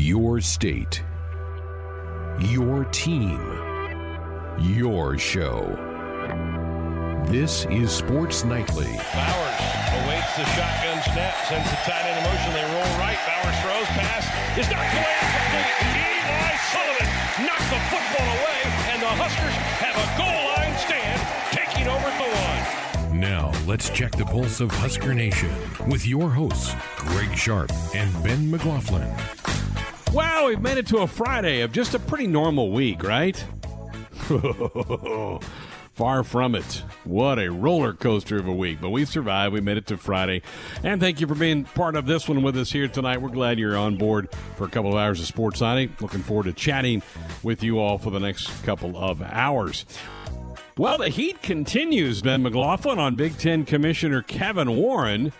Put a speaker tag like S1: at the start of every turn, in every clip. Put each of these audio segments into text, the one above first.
S1: Your state. Your team. Your show. This is Sports Nightly.
S2: Bowers awaits the shotgun snap, sends the tight end in motion. They roll right. Bowers throws, pass is knocked away. Eli Sullivan knocked the football away, and the Huskers have a goal line stand, taking over the one.
S1: Now, let's check the pulse of Husker Nation with your hosts, Greg Sharp and Ben McLaughlin.
S3: Wow, we've made it to a Friday of just a pretty normal week, right? Far from it. What a roller coaster of a week. But we've survived. We made it to Friday. And thank you for being part of this one with us here tonight. We're glad you're on board for a couple of hours of Sports Night. Looking forward to chatting with you all for the next couple of hours. Well, the heat continues, Ben McLaughlin, on Big Ten Commissioner Kevin Warren.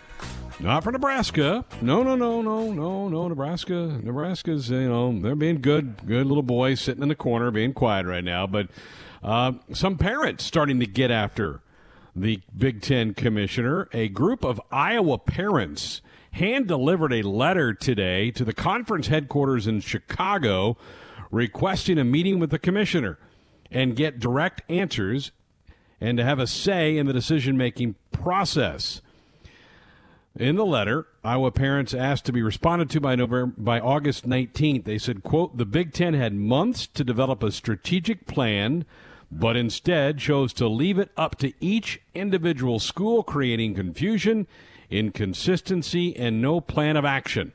S3: Not for Nebraska. No, no, no, no, no, no. Nebraska, Nebraska's, you know, they're being good, good little boys sitting in the corner, being quiet right now. But uh, some parents starting to get after the Big Ten commissioner. A group of Iowa parents hand delivered a letter today to the conference headquarters in Chicago requesting a meeting with the commissioner and get direct answers and to have a say in the decision making process. In the letter, Iowa parents asked to be responded to by November by August 19th. They said, quote, the Big 10 had months to develop a strategic plan, but instead chose to leave it up to each individual school, creating confusion, inconsistency, and no plan of action.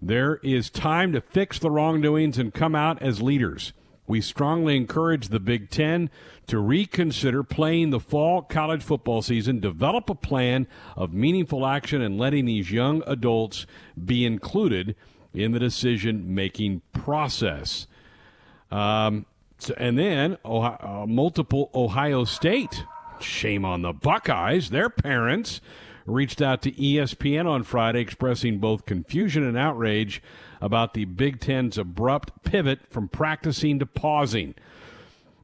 S3: There is time to fix the wrongdoings and come out as leaders. We strongly encourage the Big Ten to reconsider playing the fall college football season, develop a plan of meaningful action, and letting these young adults be included in the decision making process. Um, so, and then Ohio, uh, multiple Ohio State, shame on the Buckeyes, their parents reached out to ESPN on Friday expressing both confusion and outrage about the Big Ten's abrupt pivot from practicing to pausing.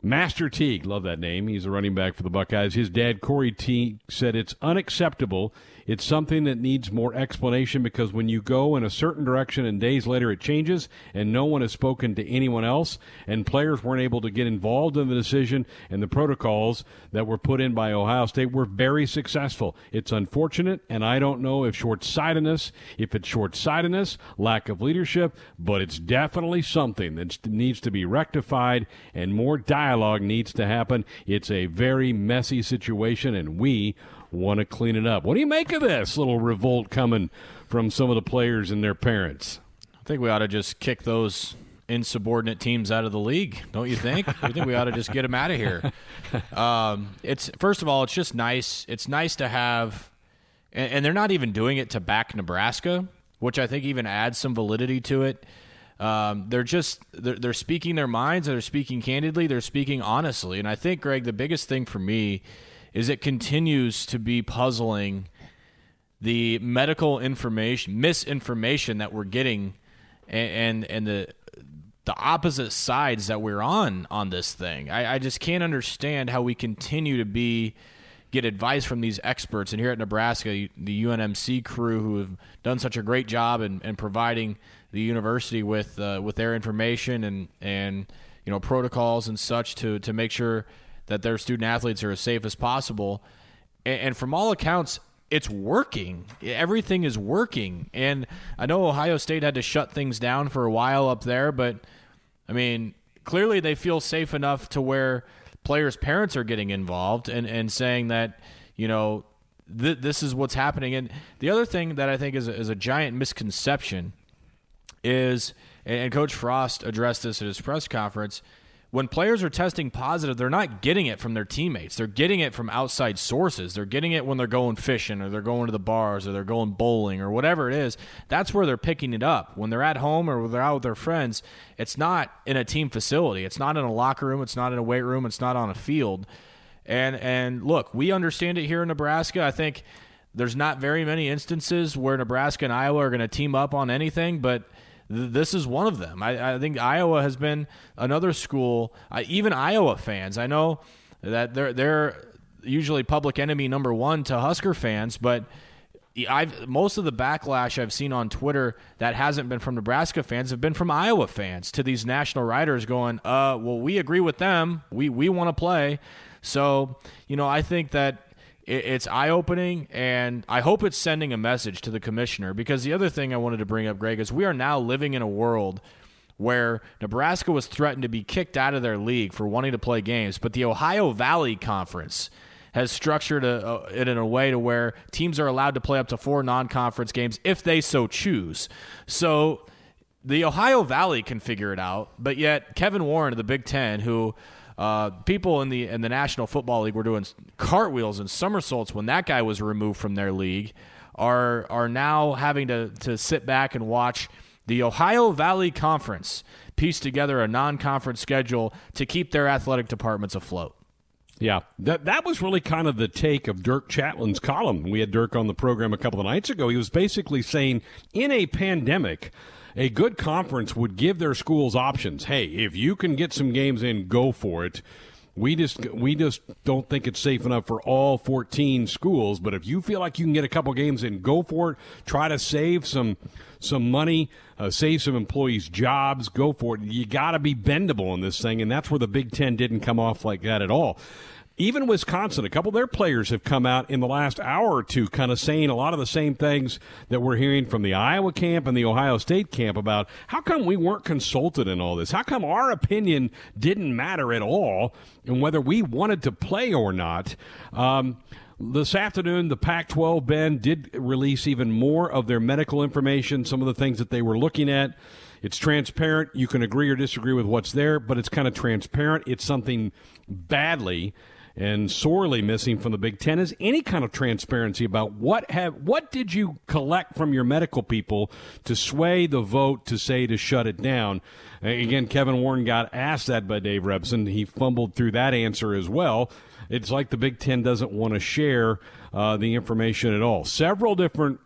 S3: Master Teague, love that name. He's a running back for the Buckeyes. His dad, Corey Teague, said it's unacceptable. It's something that needs more explanation because when you go in a certain direction and days later it changes and no one has spoken to anyone else and players weren't able to get involved in the decision and the protocols that were put in by Ohio State were very successful. It's unfortunate and I don't know if short-sightedness, if it's short-sightedness, lack of leadership, but it's definitely something that needs to be rectified and more dialogue needs to happen. It's a very messy situation and we want to clean it up. What do you make of this little revolt coming from some of the players and their parents?
S4: I think we ought to just kick those insubordinate teams out of the league, don't you think? I think we ought to just get them out of here. Um, it's first of all, it's just nice. It's nice to have, and, and, they're not even doing it to back Nebraska, which I think even adds some validity to it. Um, they're just they're, they're speaking their minds. They're speaking candidly. They're speaking honestly, and I think Greg, the biggest thing for me is it continues to be puzzling the medical information misinformation that we're getting and and, and the the opposite sides that we're on on this thing. I, I just can't understand how we continue to be get advice from these experts. And here at Nebraska, the UNMC crew who have done such a great job in, in providing the university with uh, with their information and and you know protocols and such to to make sure that their student athletes are as safe as possible. And, and from all accounts, it's working. Everything is working. And I know Ohio State had to shut things down for a while up there, but I mean, clearly they feel safe enough to where players' parents are getting involved and, and saying that, you know, th- this is what's happening. And the other thing that I think is a, is a giant misconception is, and Coach Frost addressed this at his press conference, when players are testing positive, they're not getting it from their teammates. They're getting it from outside sources. They're getting it when they're going fishing or they're going to the bars or they're going bowling or whatever it is. That's where they're picking it up. When they're at home or they're out with their friends, it's not in a team facility. It's not in a locker room. It's not in a weight room. It's not on a field. And and look, we understand it here in Nebraska. I think there's not very many instances where Nebraska and Iowa are going to team up on anything, but – this is one of them. I, I think Iowa has been another school. Even Iowa fans, I know that they're they're usually public enemy number one to Husker fans, but I've most of the backlash I've seen on Twitter that hasn't been from Nebraska fans have been from Iowa fans to these national writers going, "Uh, well, we agree with them. We we want to play." So, you know, I think that it's eye opening, and I hope it's sending a message to the commissioner. Because the other thing I wanted to bring up, Greg, is we are now living in a world where Nebraska was threatened to be kicked out of their league for wanting to play games, but the Ohio Valley Conference has structured a, a, it in a way to where teams are allowed to play up to four non-conference games if they so choose. So the Ohio Valley can figure it out, but yet Kevin Warren of the Big Ten, who uh, people in the in the National Football League were doing cartwheels and somersaults when that guy was removed from their league, are are now having to to sit back and watch the Ohio Valley Conference piece together a non-conference schedule to keep their athletic departments afloat.
S3: Yeah, that that was really kind of the take of Dirk Chatelain's column. We had Dirk on the program a couple of nights ago. He was basically saying, in a pandemic, a good conference would give their schools options. Hey, if you can get some games in, go for it. We just we just don't think it's safe enough for all 14 schools. But if you feel like you can get a couple games in, go for it. Try to save some some money, uh, save some employees' jobs. Go for it. You got to be bendable in this thing, and that's where the Big Ten didn't come off like that at all even Wisconsin, a couple of their players have come out in the last hour or two kind of saying a lot of the same things that we're hearing from the Iowa camp and the Ohio State camp about how come we weren't consulted in all this? How come our opinion didn't matter at all and whether we wanted to play or not? Um, this afternoon, the Pac 12 Ben did release even more of their medical information, some of the things that they were looking at. It's transparent. You can agree or disagree with what's there, but it's kind of transparent. It's something badly and sorely missing from the Big Ten is any kind of transparency about what have what did you collect from your medical people to sway the vote to say to shut it down. Again, Kevin Warren got asked that by Dave Revsine. He fumbled through that answer as well. It's like the Big Ten doesn't want to share uh, the information at all. Several different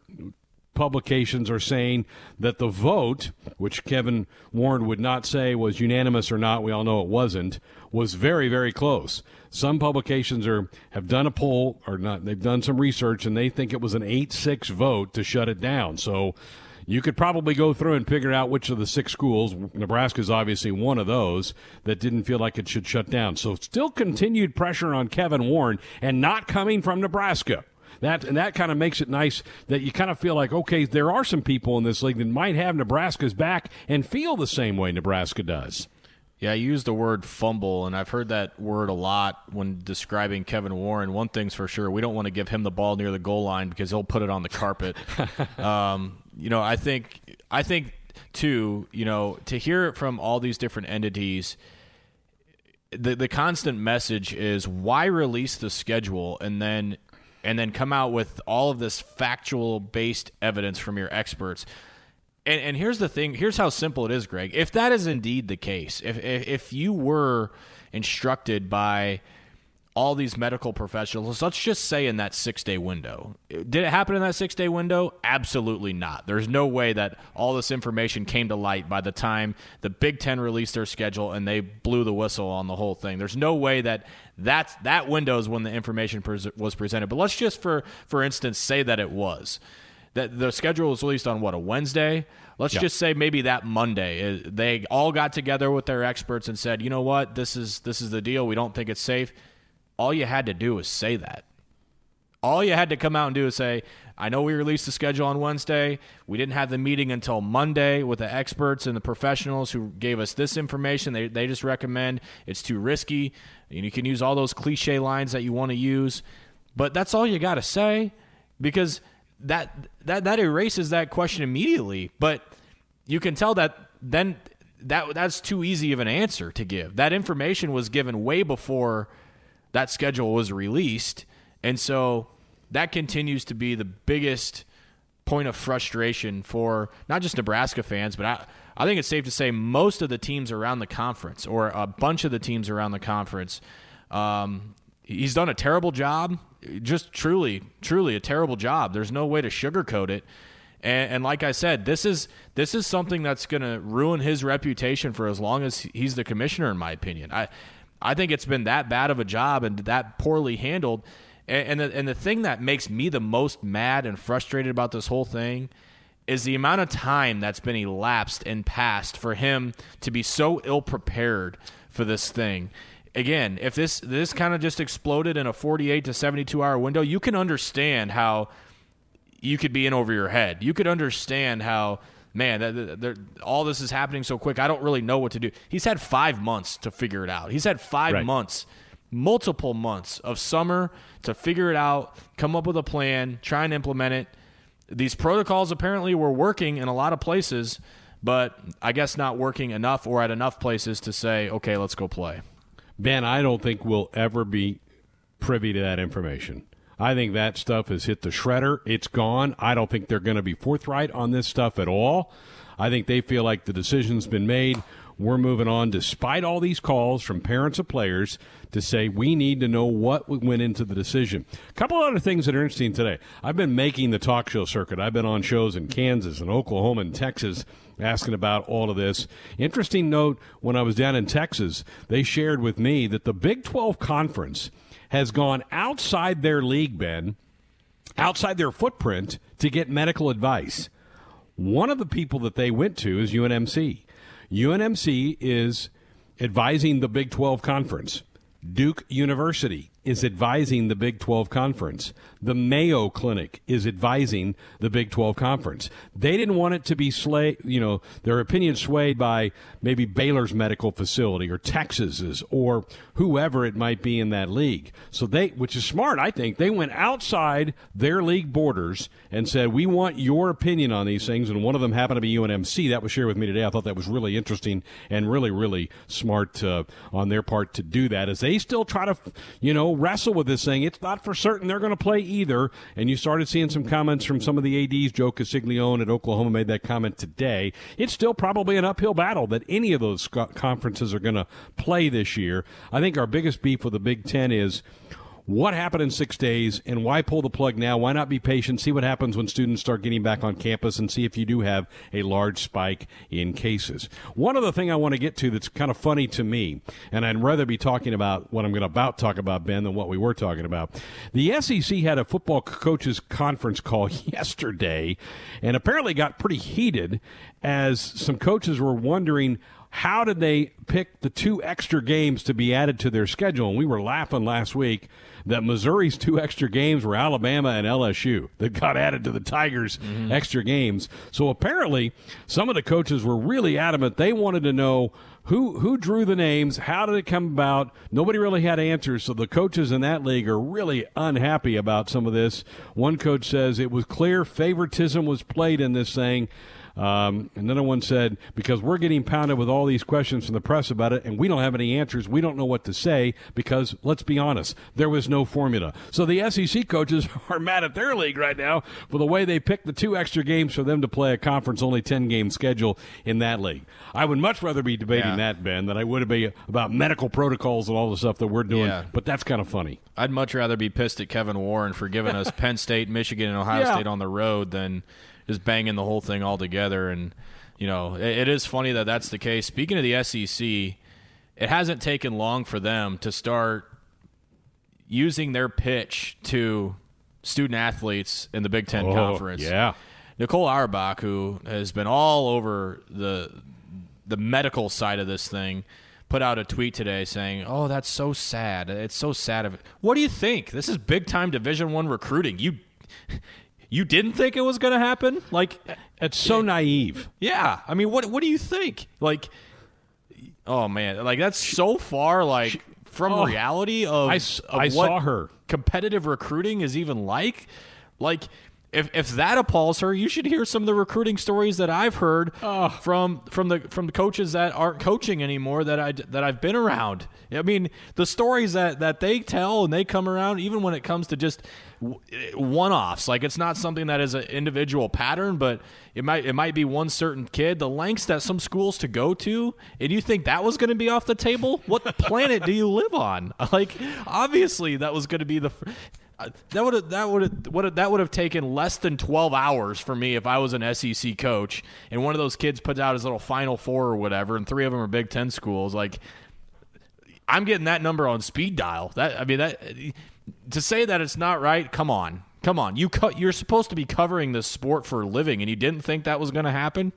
S3: publications are saying that the vote, which Kevin Warren would not say was unanimous or not, we all know it wasn't, was very, very close. Some publications are have done a poll or not they've done some research and they think it was an 8-6 vote to shut it down. So you could probably go through and figure out which of the six schools, Nebraska is obviously one of those, that didn't feel like it should shut down. So still continued pressure on Kevin Warren and not coming from Nebraska. That and that kind of makes it nice that you kind of feel like okay, there are some people in this league that might have Nebraska's back and feel the same way Nebraska does.
S4: Yeah, I use the word fumble, and I've heard that word a lot when describing Kevin Warren. One thing's for sure, we don't want to give him the ball near the goal line because he'll put it on the carpet. um, you know, I think, I think too, you know, to hear it from all these different entities, the the constant message is why release the schedule and then and then come out with all of this factual based evidence from your experts and, and here's the thing. Here's how simple it is, Greg. If that is indeed the case, if, if, if you were instructed by all these medical professionals, let's just say in that six day window. Did it happen in that six day window? Absolutely not. There's no way that all this information came to light by the time the Big Ten released their schedule and they blew the whistle on the whole thing. There's no way that that's, that window is when the information was presented. But let's just, for, for instance, say that it was that the schedule was released on what a Wednesday. Let's just say maybe that Monday uh, they all got together with their experts and said, you know what, this is this is the deal. We don't think it's safe. All you had to do was say that. All you had to come out and do is say, I know we released the schedule on Wednesday. We didn't have the meeting until Monday with the experts and the professionals who gave us this information. They, they just recommend it's too risky. And you can use all those cliche lines that you want to use. But that's all you got to say because – that that that erases that question immediately. But you can tell that then that that's too easy of an answer to give. That information was given way before that schedule was released, and so that continues to be the biggest point of frustration for not just Nebraska fans, but I, I think it's safe to say most of the teams around the conference, or a bunch of the teams around the conference. Um, he's done a terrible job just truly, truly a terrible job. There's no way to sugarcoat it. And, and like I said, this is this is something that's going to ruin his reputation for as long as he's the commissioner. In my opinion, I I think it's been that bad of a job and that poorly handled. And, and the, and the thing that makes me the most mad and frustrated about this whole thing is the amount of time that's been elapsed and passed for him to be so ill prepared for this thing. Again, if this this kind of just exploded in a 48 to 72 hour window, you can understand how you could be in over your head. You could understand how man, all this is happening so quick. I don't really know what to do. He's had five months to figure it out. He's had five
S3: Right.
S4: months, multiple months of summer to figure it out, come up with a plan, try and implement it. These protocols apparently were working in a lot of places, but I guess not working enough or at enough places to say, okay, let's go play.
S3: Ben, I don't think we'll ever be privy to that information. I think that stuff has hit the shredder. It's gone. I don't think they're going to be forthright on this stuff at all. I think they feel like the decision's been made. We're moving on, despite all these calls from parents of players to say we need to know what went into the decision. A couple other things that are interesting today. I've been making the talk show circuit. I've been on shows in Kansas and Oklahoma and Texas asking about all of this. Interesting note when I was down in Texas, they shared with me that the Big 12 Conference has gone outside their league, Ben, outside their footprint to get medical advice. One of the people that they went to is UNMC. UNMC is advising the Big 12 Conference. Duke University is advising the Big 12 Conference. The Mayo Clinic is advising the Big 12 Conference. They didn't want it to be swayed, you know, their opinion swayed by maybe Baylor's medical facility or Texas's or whoever it might be in that league. So they, which is smart, I think, they went outside their league borders and said, "We want your opinion on these things." And one of them happened to be UNMC. That was shared with me today. I thought that was really interesting and really, really smart uh, on their part to do that. As they still try to, you know, wrestle with this thing, it's not for certain they're going to play either. And you started seeing some comments from some of the ads. Joe Castiglione at Oklahoma made that comment today. It's still probably an uphill battle that any of those conferences are going to play this year. I think our biggest beef with the Big Ten is what happened in six days and why pull the plug now? Why not be patient, see what happens when students start getting back on campus and see if you do have a large spike in cases. One other thing I want to get to that's kind of funny to me, and I'd rather be talking about what I'm going to about talk about, Ben, than what we were talking about. The SEC had a football coaches conference call yesterday and apparently got pretty heated as some coaches were wondering how did they pick the two extra games to be added to their schedule? And we were laughing last week that Missouri's two extra games were Alabama and LSU that got added to the Tigers' mm-hmm. extra games. So apparently, some of the coaches were really adamant. They wanted to know who who drew the names, how did it come about. Nobody really had answers. So the coaches in that league are really unhappy about some of this. One coach says it was clear favoritism was played in this thing. Um, another one said, because we're getting pounded with all these questions from the press about it, and we don't have any answers, we don't know what to say because, let's be honest, there was no formula. So the SEC coaches are mad at their league right now for the way they picked the two extra games for them to play a conference only 10 game schedule in that league. I would much rather be debating
S4: Yeah.
S3: that, Ben, than I would be about medical protocols and all the stuff that we're doing,
S4: Yeah.
S3: but that's kind of funny.
S4: I'd much rather be pissed at Kevin Warren for giving us Penn State, Michigan, and Ohio
S3: Yeah.
S4: State on the road than just banging the whole thing all together. And you know, it, it is funny that that's the case. Speaking of the SEC, it hasn't taken long for them to start using their pitch to student athletes in the Big Ten
S3: Oh,
S4: conference.
S3: Yeah.
S4: Nicole Auerbach, who has been all over the the medical side of this thing, put out a tweet today saying, "Oh, that's so sad. It's so sad of it." What do you think? This is big time Division One recruiting. You you didn't think it was going to happen? Like,
S3: It's so naive.
S4: yeah. I mean, what what do you think? Like, oh man, like that's so far like from
S3: Oh,
S4: reality of,
S3: I
S4: of
S3: I
S4: what
S3: saw her.
S4: competitive recruiting is even like. Like, if if that appalls her, you should hear some of the recruiting stories that I've heard from from the from the coaches that aren't coaching anymore that I that I've been around. I mean, the stories that that they tell and they come around, even when it comes to just one offs, like it's not something that is an individual pattern, but it might it might be one certain kid. The lengths that some schools to go to, and you think that was going to be off the table? What planet do you live on? Like, obviously, that was going to be the. That would have that would that would have taken less than twelve hours for me if I was an SEC coach and one of those kids puts out his little Final Four or whatever, and three of them are Big Ten schools. Like, I'm getting that number on speed dial. That I mean that to say that it's not right, come on. Come on. You co- you're supposed to be covering this sport for a living and you didn't think that was going to happen?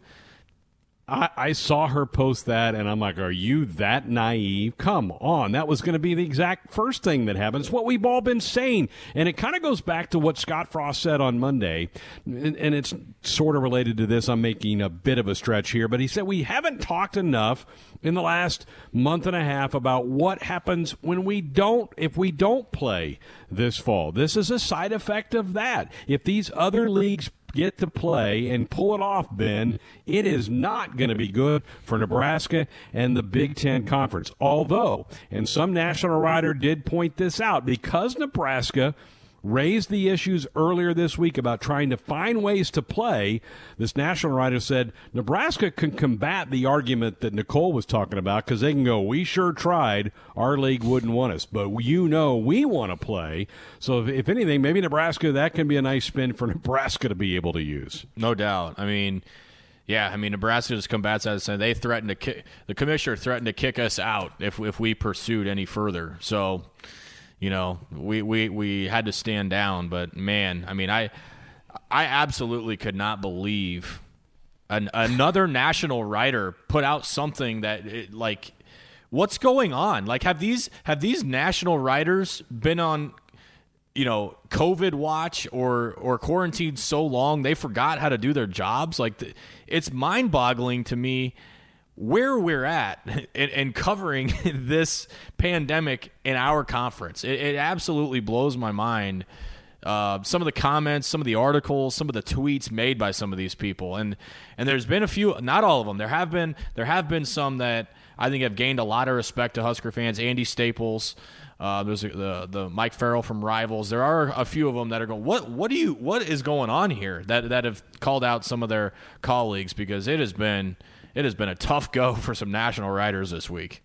S3: I, I, saw her post that, and I'm like, "Are you that naive? Come on, that was going to be the exact first thing that happened. It's what we've all been saying, and it kind of goes back to what Scott Frost said on Monday, and, and it's sort of related to this. I'm making a bit of a stretch here, but he said we haven't talked enough in the last month and a half about what happens when we don't, if we don't play this fall. This is a side effect of that. If these other leagues get to play and pull it off, Ben, it is not going to be good for Nebraska and the Big Ten Conference. Although, and some national writer did point this out, because Nebraska – raised the issues earlier this week about trying to find ways to play. This national writer said Nebraska can combat the argument that Nicole was talking about because they can go, we sure tried. Our league wouldn't want us, but you know we want to play. So if, if anything, maybe Nebraska, that can be a nice spin for Nebraska to be able to use.
S4: No doubt. I mean, yeah, I mean Nebraska just combats that and they threatened to kick the commissioner threatened to kick us out if if we pursued any further. So you know, we, we, we had to stand down. But man, I mean, I I absolutely could not believe an, another national writer put out something that it, like what's going on? Like have these have these national writers been on you know COVID watch or or quarantined so long they forgot how to do their jobs? Like it's mind boggling to me where we're at and, covering this pandemic in our conference. It, it absolutely blows my mind. Uh, some of the comments, some of the articles, some of the tweets made by some of these people, and and there's been a few, not all of them. There have been there have been some that I think have gained a lot of respect to Husker fans. Andy Staples, uh, there's the the Mike Farrell from Rivals. There are a few of them that are going, what what do you what is going on here? That that have called out some of their colleagues because it has been it has been a tough go for some national writers this week.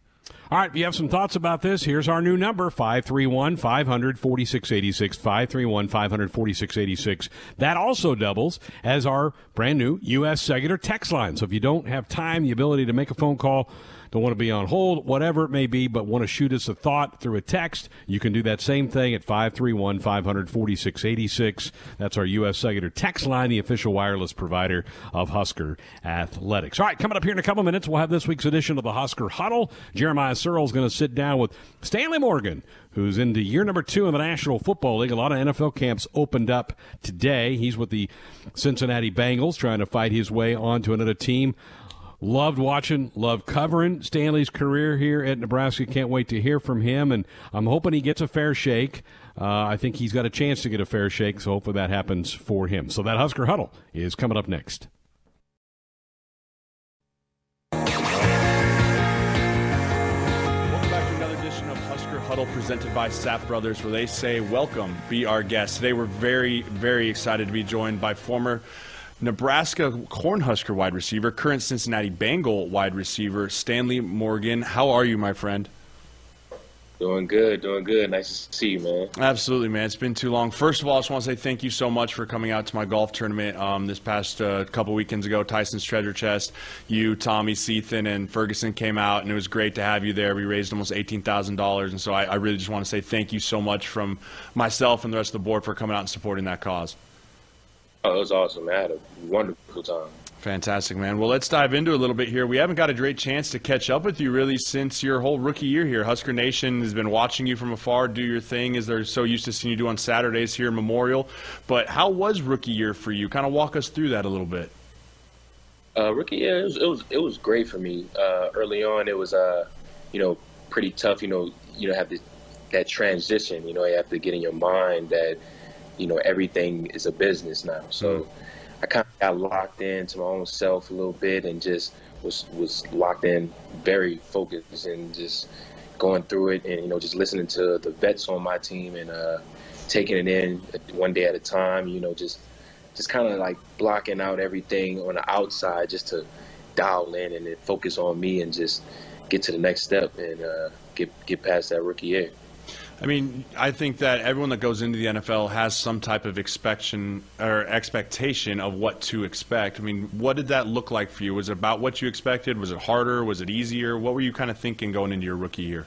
S3: All right, if you have some thoughts about this, here's our new number 531 500 4686. 531 500 4686. That also doubles as our brand new U.S. Cellular text line. So if you don't have time, the ability to make a phone call, don't want to be on hold, whatever it may be, but want to shoot us a thought through a text, you can do that same thing at 531 546 That's our U.S. Cellular text line, the official wireless provider of Husker Athletics. All right, coming up here in a couple minutes, we'll have this week's edition of the Husker Huddle. Jeremiah Sirles is going to sit down with Stanley Morgan, who's into year number two in the National Football League. A lot of NFL camps opened up today. He's with the Cincinnati Bengals, trying to fight his way onto another team. Loved watching, loved covering Stanley's career here at Nebraska. Can't wait to hear from him, and I'm hoping he gets a fair shake. Uh, I think he's got a chance to get a fair shake, so hopefully that happens for him. So that Husker Huddle is coming up next.
S5: Welcome back to another edition of Husker Huddle presented by Sapp Brothers, where they say, Welcome, be our guest. Today we're very, very excited to be joined by former Nebraska Cornhusker wide receiver, current Cincinnati Bengal wide receiver, Stanley Morgan. How are you, my friend?
S6: Doing good, doing good. Nice to see you, man.
S5: Absolutely, man. It's been too long. First of all, I just want to say thank you so much for coming out to my golf tournament um, this past uh, couple weekends ago. Tyson's Treasure Chest. You, Tommy, Cethan, and Ferguson came out, and it was great to have you there. We raised almost eighteen thousand dollars, and so I, I really just want to say thank you so much from myself and the rest of the board for coming out and supporting that cause.
S6: Oh, it was awesome. I had a wonderful time.
S5: Fantastic, man. Well, let's dive into a little bit here. We haven't got a great chance to catch up with you really since your whole rookie year here. Husker Nation has been watching you from afar do your thing as they're so used to seeing you do on Saturdays here in Memorial. But how was rookie year for you? Kind of walk us through that a little bit.
S6: Uh, rookie year, it was, it was, it was great for me. Uh, early on, it was uh, you know pretty tough. You know, you know have the, that transition. You know, you have to get in your mind that you know everything is a business now. So mm-hmm. I kind of got locked into my own self a little bit and just was was locked in, very focused and just going through it and you know just listening to the vets on my team and uh, taking it in one day at a time. You know, just just kind of like blocking out everything on the outside just to dial in and focus on me and just get to the next step and uh, get get past that rookie year.
S5: I mean, I think that everyone that goes into the NFL has some type of expectation or expectation of what to expect. I mean, what did that look like for you? Was it about what you expected? Was it harder? Was it easier? What were you kind of thinking going into your rookie year?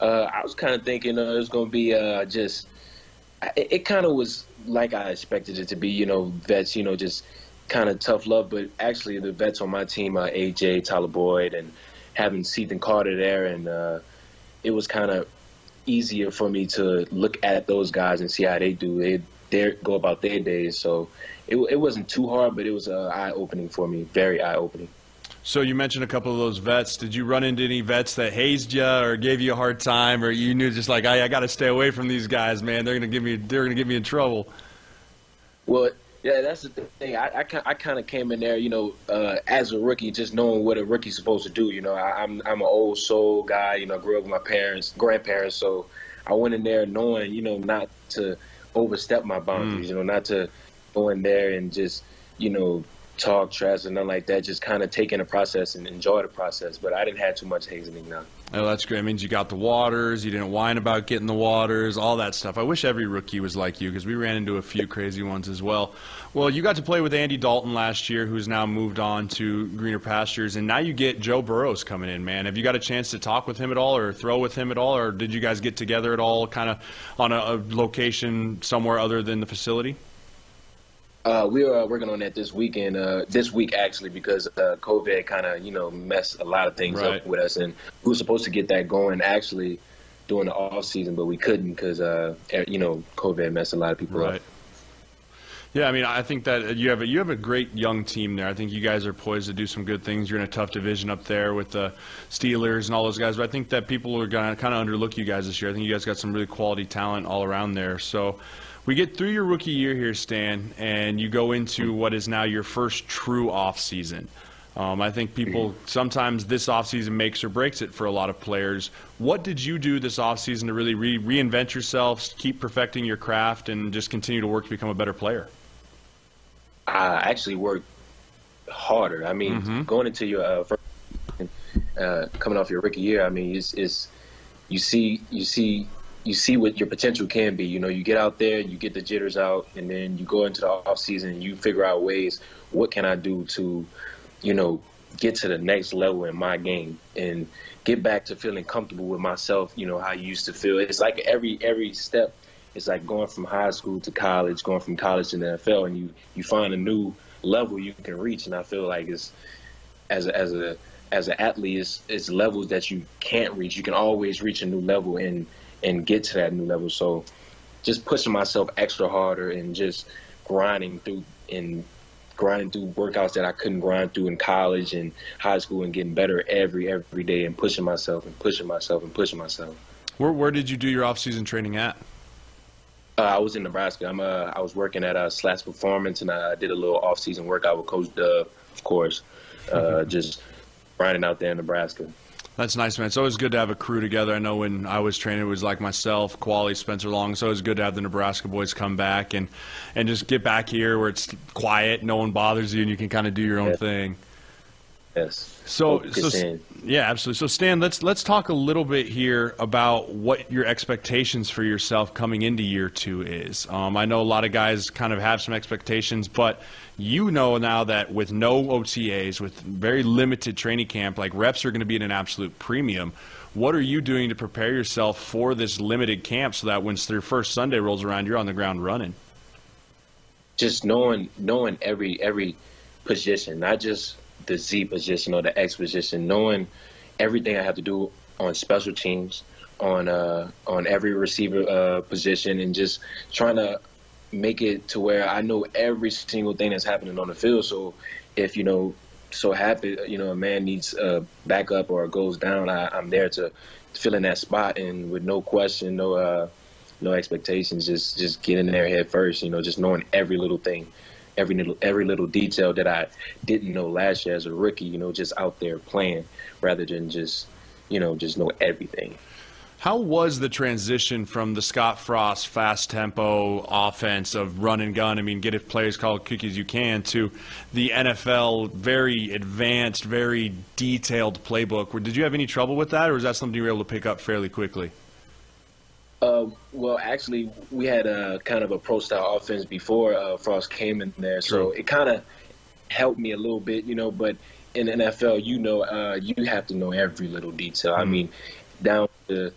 S6: Uh, I was kind of thinking uh, it was going to be uh, just. It, it kind of was like I expected it to be. You know, vets. You know, just kind of tough love. But actually, the vets on my team, uh, AJ, Tyler Boyd, and having Cethan Carter there, and uh, it was kind of easier for me to look at those guys and see how they do. They they go about their days. So it, it wasn't too hard, but it was uh, eye opening for me. Very eye opening.
S5: So you mentioned a couple of those vets. Did you run into any vets that hazed you or gave you a hard time, or you knew just like I, I got to stay away from these guys, man? They're gonna give me they're gonna get me in trouble.
S6: Well, yeah, that's the thing. I, I, I kind of came in there, you know, uh, as a rookie, just knowing what a rookie's supposed to do. You know, I, I'm I'm an old soul guy. You know, I grew up with my parents, grandparents, so I went in there knowing, you know, not to overstep my boundaries. Mm. You know, not to go in there and just, you know, talk trash and nothing like that. Just kind of take in the process and enjoy the process. But I didn't have too much hazing now.
S5: Oh, that's great. It means you got the waters. You didn't whine about getting the waters, all that stuff. I wish every rookie was like you because we ran into a few crazy ones as well. Well, you got to play with Andy Dalton last year, who's now moved on to greener pastures, and now you get Joe Burrows coming in. Man, have you got a chance to talk with him at all, or throw with him at all, or did you guys get together at all, kind of on a, a location somewhere other than the facility?
S6: Uh, we are working on that this weekend, uh, this week actually, because uh, COVID kind of you know messed a lot of things right. up with us, and we were supposed to get that going actually during the off season, but we couldn't because uh, you know COVID messed a lot of people right. up.
S5: Yeah, I mean, I think that you have a, you have a great young team there. I think you guys are poised to do some good things. You're in a tough division up there with the Steelers and all those guys, but I think that people are going to kind of underlook you guys this year. I think you guys got some really quality talent all around there. So we get through your rookie year here, Stan, and you go into what is now your first true off season. Um, I think people sometimes this offseason makes or breaks it for a lot of players. What did you do this offseason to really re- reinvent yourself, keep perfecting your craft, and just continue to work to become a better player?
S6: I actually worked harder. I mean, mm-hmm. going into your uh, first, uh, coming off your rookie year, I mean, it's, it's you see you see you see what your potential can be. You know, you get out there, you get the jitters out, and then you go into the off season you figure out ways. What can I do to, you know, get to the next level in my game and get back to feeling comfortable with myself. You know, how you used to feel. It's like every every step. It's like going from high school to college, going from college to the NFL, and you you find a new level you can reach. And I feel like it's as a, as a as an athlete, it's, it's levels that you can't reach. You can always reach a new level and and get to that new level. So just pushing myself extra harder and just grinding through and grinding through workouts that I couldn't grind through in college and high school and getting better every every day and pushing myself and pushing myself and pushing myself.
S5: Where where did you do your off season training at?
S6: Uh, I was in Nebraska. I'm uh, I was working at uh, Slats Performance and I did a little off season workout with Coach Dub, of course. Uh, just grinding out there in Nebraska.
S5: That's nice, man. It's always good to have a crew together. I know when I was training, it was like myself, Quali, Spencer Long. So it's good to have the Nebraska boys come back and, and just get back here where it's quiet, no one bothers you, and you can kind of do your own yeah. thing.
S6: Yes.
S5: So, so yeah, absolutely. So, Stan, let's let's talk a little bit here about what your expectations for yourself coming into year two is. Um, I know a lot of guys kind of have some expectations, but you know now that with no OTAs, with very limited training camp, like reps are going to be at an absolute premium. What are you doing to prepare yourself for this limited camp so that when their first Sunday rolls around, you're on the ground running?
S6: Just knowing knowing every every position, not just the Z position or the X position, knowing everything I have to do on special teams, on uh, on every receiver uh, position, and just trying to make it to where I know every single thing that's happening on the field. So if you know, so happy, you know, a man needs a backup or goes down, I, am there to fill in that spot and with no question, no uh, no expectations, just just get in there head first. You know, just knowing every little thing, every little every little detail that I didn't know last year as a rookie. You know, just out there playing rather than just you know just know everything.
S5: How was the transition from the Scott Frost fast tempo offense of run and gun? I mean, get it plays called quick as you can to the NFL very advanced, very detailed playbook. Did you have any trouble with that, or was that something you were able to pick up fairly quickly?
S6: Uh, well, actually, we had a kind of a pro style offense before uh, Frost came in there, True. so it kind of helped me a little bit, you know. But in the NFL, you know, uh, you have to know every little detail. Mm-hmm. I mean, down to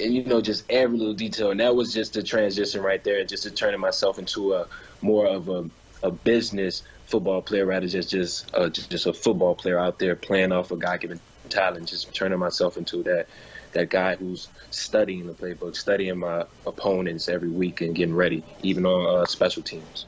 S6: and you know just every little detail. And that was just the transition right there, just to turning myself into a more of a, a business football player rather just just uh, just, just a football player out there playing off a God given talent. Just turning myself into that that guy who's studying the playbook, studying my opponents every week and getting ready, even on uh, special teams.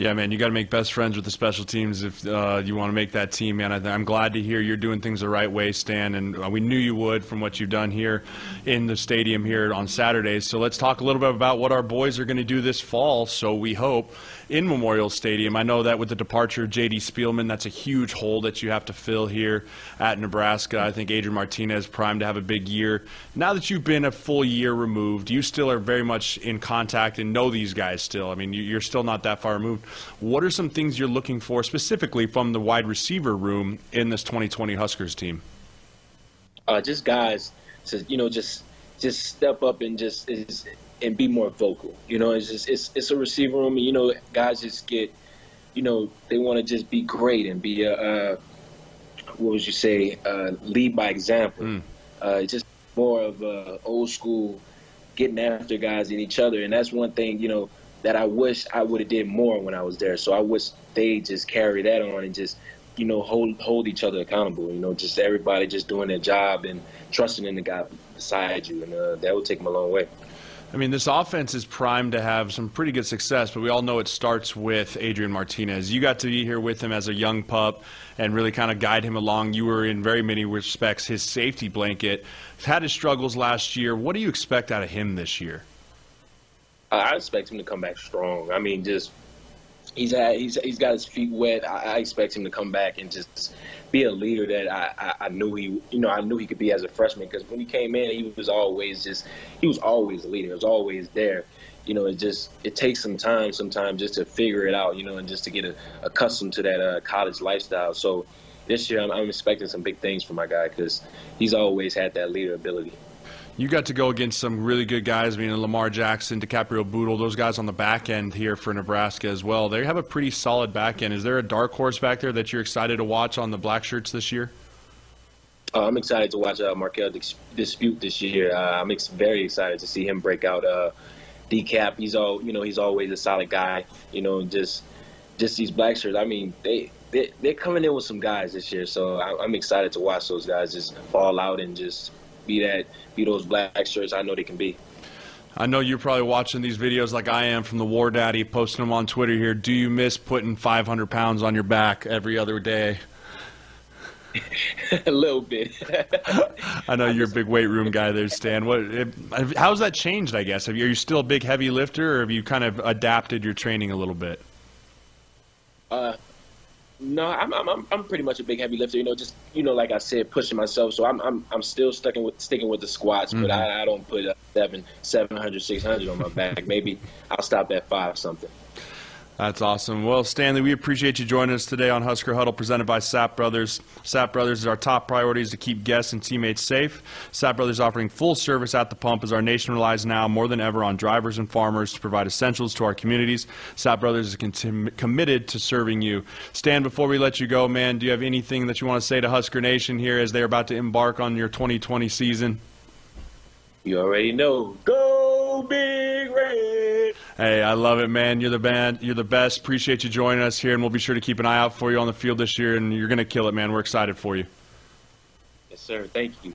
S5: Yeah, man, you got to make best friends with the special teams if uh, you want to make that team, man. I, am glad to hear you're doing things the right way, Stan, and uh, we knew you would from what you've done here in the stadium here on Saturdays. So let's talk a little bit about what our boys are going to do this fall. So we hope in Memorial Stadium. I know that with the departure of J.D. Spielman, that's a huge hole that you have to fill here at Nebraska. I think Adrian Martinez primed to have a big year. Now that you've been a full year removed, you still are very much in contact and know these guys still. I mean, you're still not that far removed. What are some things you're looking for specifically from the wide receiver room in this 2020 Huskers team?
S6: Uh, just guys to you know just just step up and just is and be more vocal. You know, it's just it's it's a receiver room, and you know, guys just get, you know, they want to just be great and be a, uh, what would you say, uh, lead by example. Mm. Uh, just more of a old school, getting after guys and each other, and that's one thing you know that I wish I would have did more when I was there. So I wish they just carry that on and just you know hold hold each other accountable. You know, just everybody just doing their job and trusting in the guy beside you, and uh, that would take them a long way.
S5: I mean, this offense is primed to have some pretty good success, but we all know it starts with Adrian Martinez. You got to be here with him as a young pup and really kind of guide him along. You were, in very many respects, his safety blanket. Had his struggles last year. What do you expect out of him this year?
S6: I expect him to come back strong. I mean, just he's he's he's got his feet wet. I, I expect him to come back and just be a leader that I, I, I knew he, you know, I knew he could be as a freshman because when he came in, he was always just, he was always a leader. He was always there. You know, it just it takes some time sometimes just to figure it out, you know, and just to get a, accustomed to that uh, college lifestyle. So this year, I'm, I'm expecting some big things from my guy because he's always had that leader ability
S5: you got to go against some really good guys. I mean, Lamar Jackson, DiCaprio Bootle, those guys on the back end here for Nebraska as well. They have a pretty solid back end. Is there a dark horse back there that you're excited to watch on the black shirts this year?
S6: Uh, I'm excited to watch uh, Marquel Dismuke this year. Uh, I'm ex- very excited to see him break out. Uh, decap, he's all you know. He's always a solid guy. You know, just just these black shirts. I mean, they they they're coming in with some guys this year, so I, I'm excited to watch those guys just fall out and just be that be those black shirts I know they can be.
S5: I know you're probably watching these videos like I am from the War Daddy, posting them on Twitter here. Do you miss putting 500 pounds on your back every other day?
S6: a little bit.
S5: I know you're a big weight room guy there, Stan. What? How's that changed? I guess. Are you still a big heavy lifter, or have you kind of adapted your training a little bit?
S6: Uh, no, I'm, I'm I'm pretty much a big heavy lifter. You know, just you know, like I said, pushing myself. So I'm I'm I'm still sticking with sticking with the squats, mm-hmm. but I, I don't put a seven, 700, 600 on my back. Maybe I'll stop at five something.
S5: That's awesome. Well, Stanley, we appreciate you joining us today on Husker Huddle presented by Sapp Brothers. Sapp Brothers is our top priority is to keep guests and teammates safe. Sapp Brothers offering full service at the pump as our nation relies now more than ever on drivers and farmers to provide essentials to our communities. Sapp Brothers is committed to serving you. Stan, before we let you go, man, do you have anything that you want to say to Husker Nation here as they're about to embark on your 2020 season?
S6: You already know. Go Big Red!
S5: Hey, I love it, man. You're the band. You're the best. Appreciate you joining us here, and we'll be sure to keep an eye out for you on the field this year. And you're going to kill it, man. We're excited for you.
S6: Yes, sir. Thank you.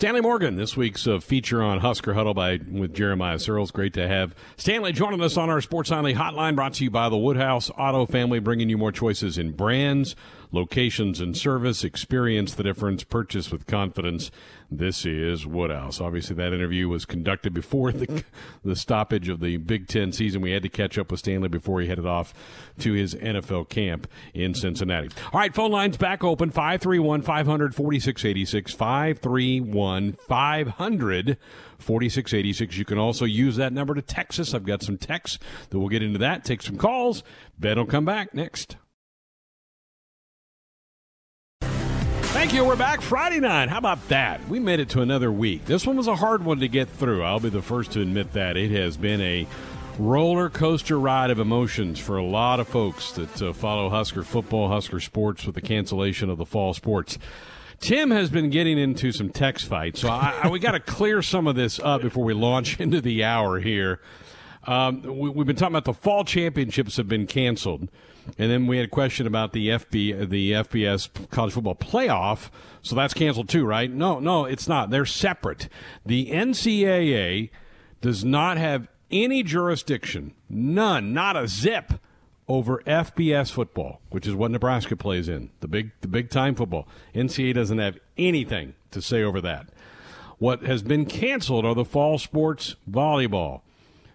S3: Stanley Morgan, this week's uh, feature on Husker Huddle by with Jeremiah Sirles. Great to have Stanley joining us on our Sports Nightly Hotline, brought to you by the Woodhouse Auto Family, bringing you more choices in brands, locations, and service. Experience the difference. Purchase with confidence. This is Woodhouse. Obviously, that interview was conducted before the, the stoppage of the Big Ten season. We had to catch up with Stanley before he headed off to his NFL camp in Cincinnati. All right, phone lines back open 531 500 4686. 531 500 4686. You can also use that number to Texas. I've got some texts that we'll get into that, take some calls. Ben will come back next. Thank you. We're back Friday night. How about that? We made it to another week. This one was a hard one to get through. I'll be the first to admit that. It has been a roller coaster ride of emotions for a lot of folks that uh, follow Husker football, Husker sports with the cancellation of the fall sports. Tim has been getting into some text fights, so I, I, we got to clear some of this up before we launch into the hour here. Um, we, have been talking about the fall championships have been canceled, and then we had a question about the FB the FBS college football playoff. So that's canceled too, right? No, no, it's not. They're separate. The NCAA does not have any jurisdiction, none, not a zip over FBS football, which is what Nebraska plays in, the big the big time football. NCAA doesn't have anything to say over that. What has been canceled are the fall sports volleyball,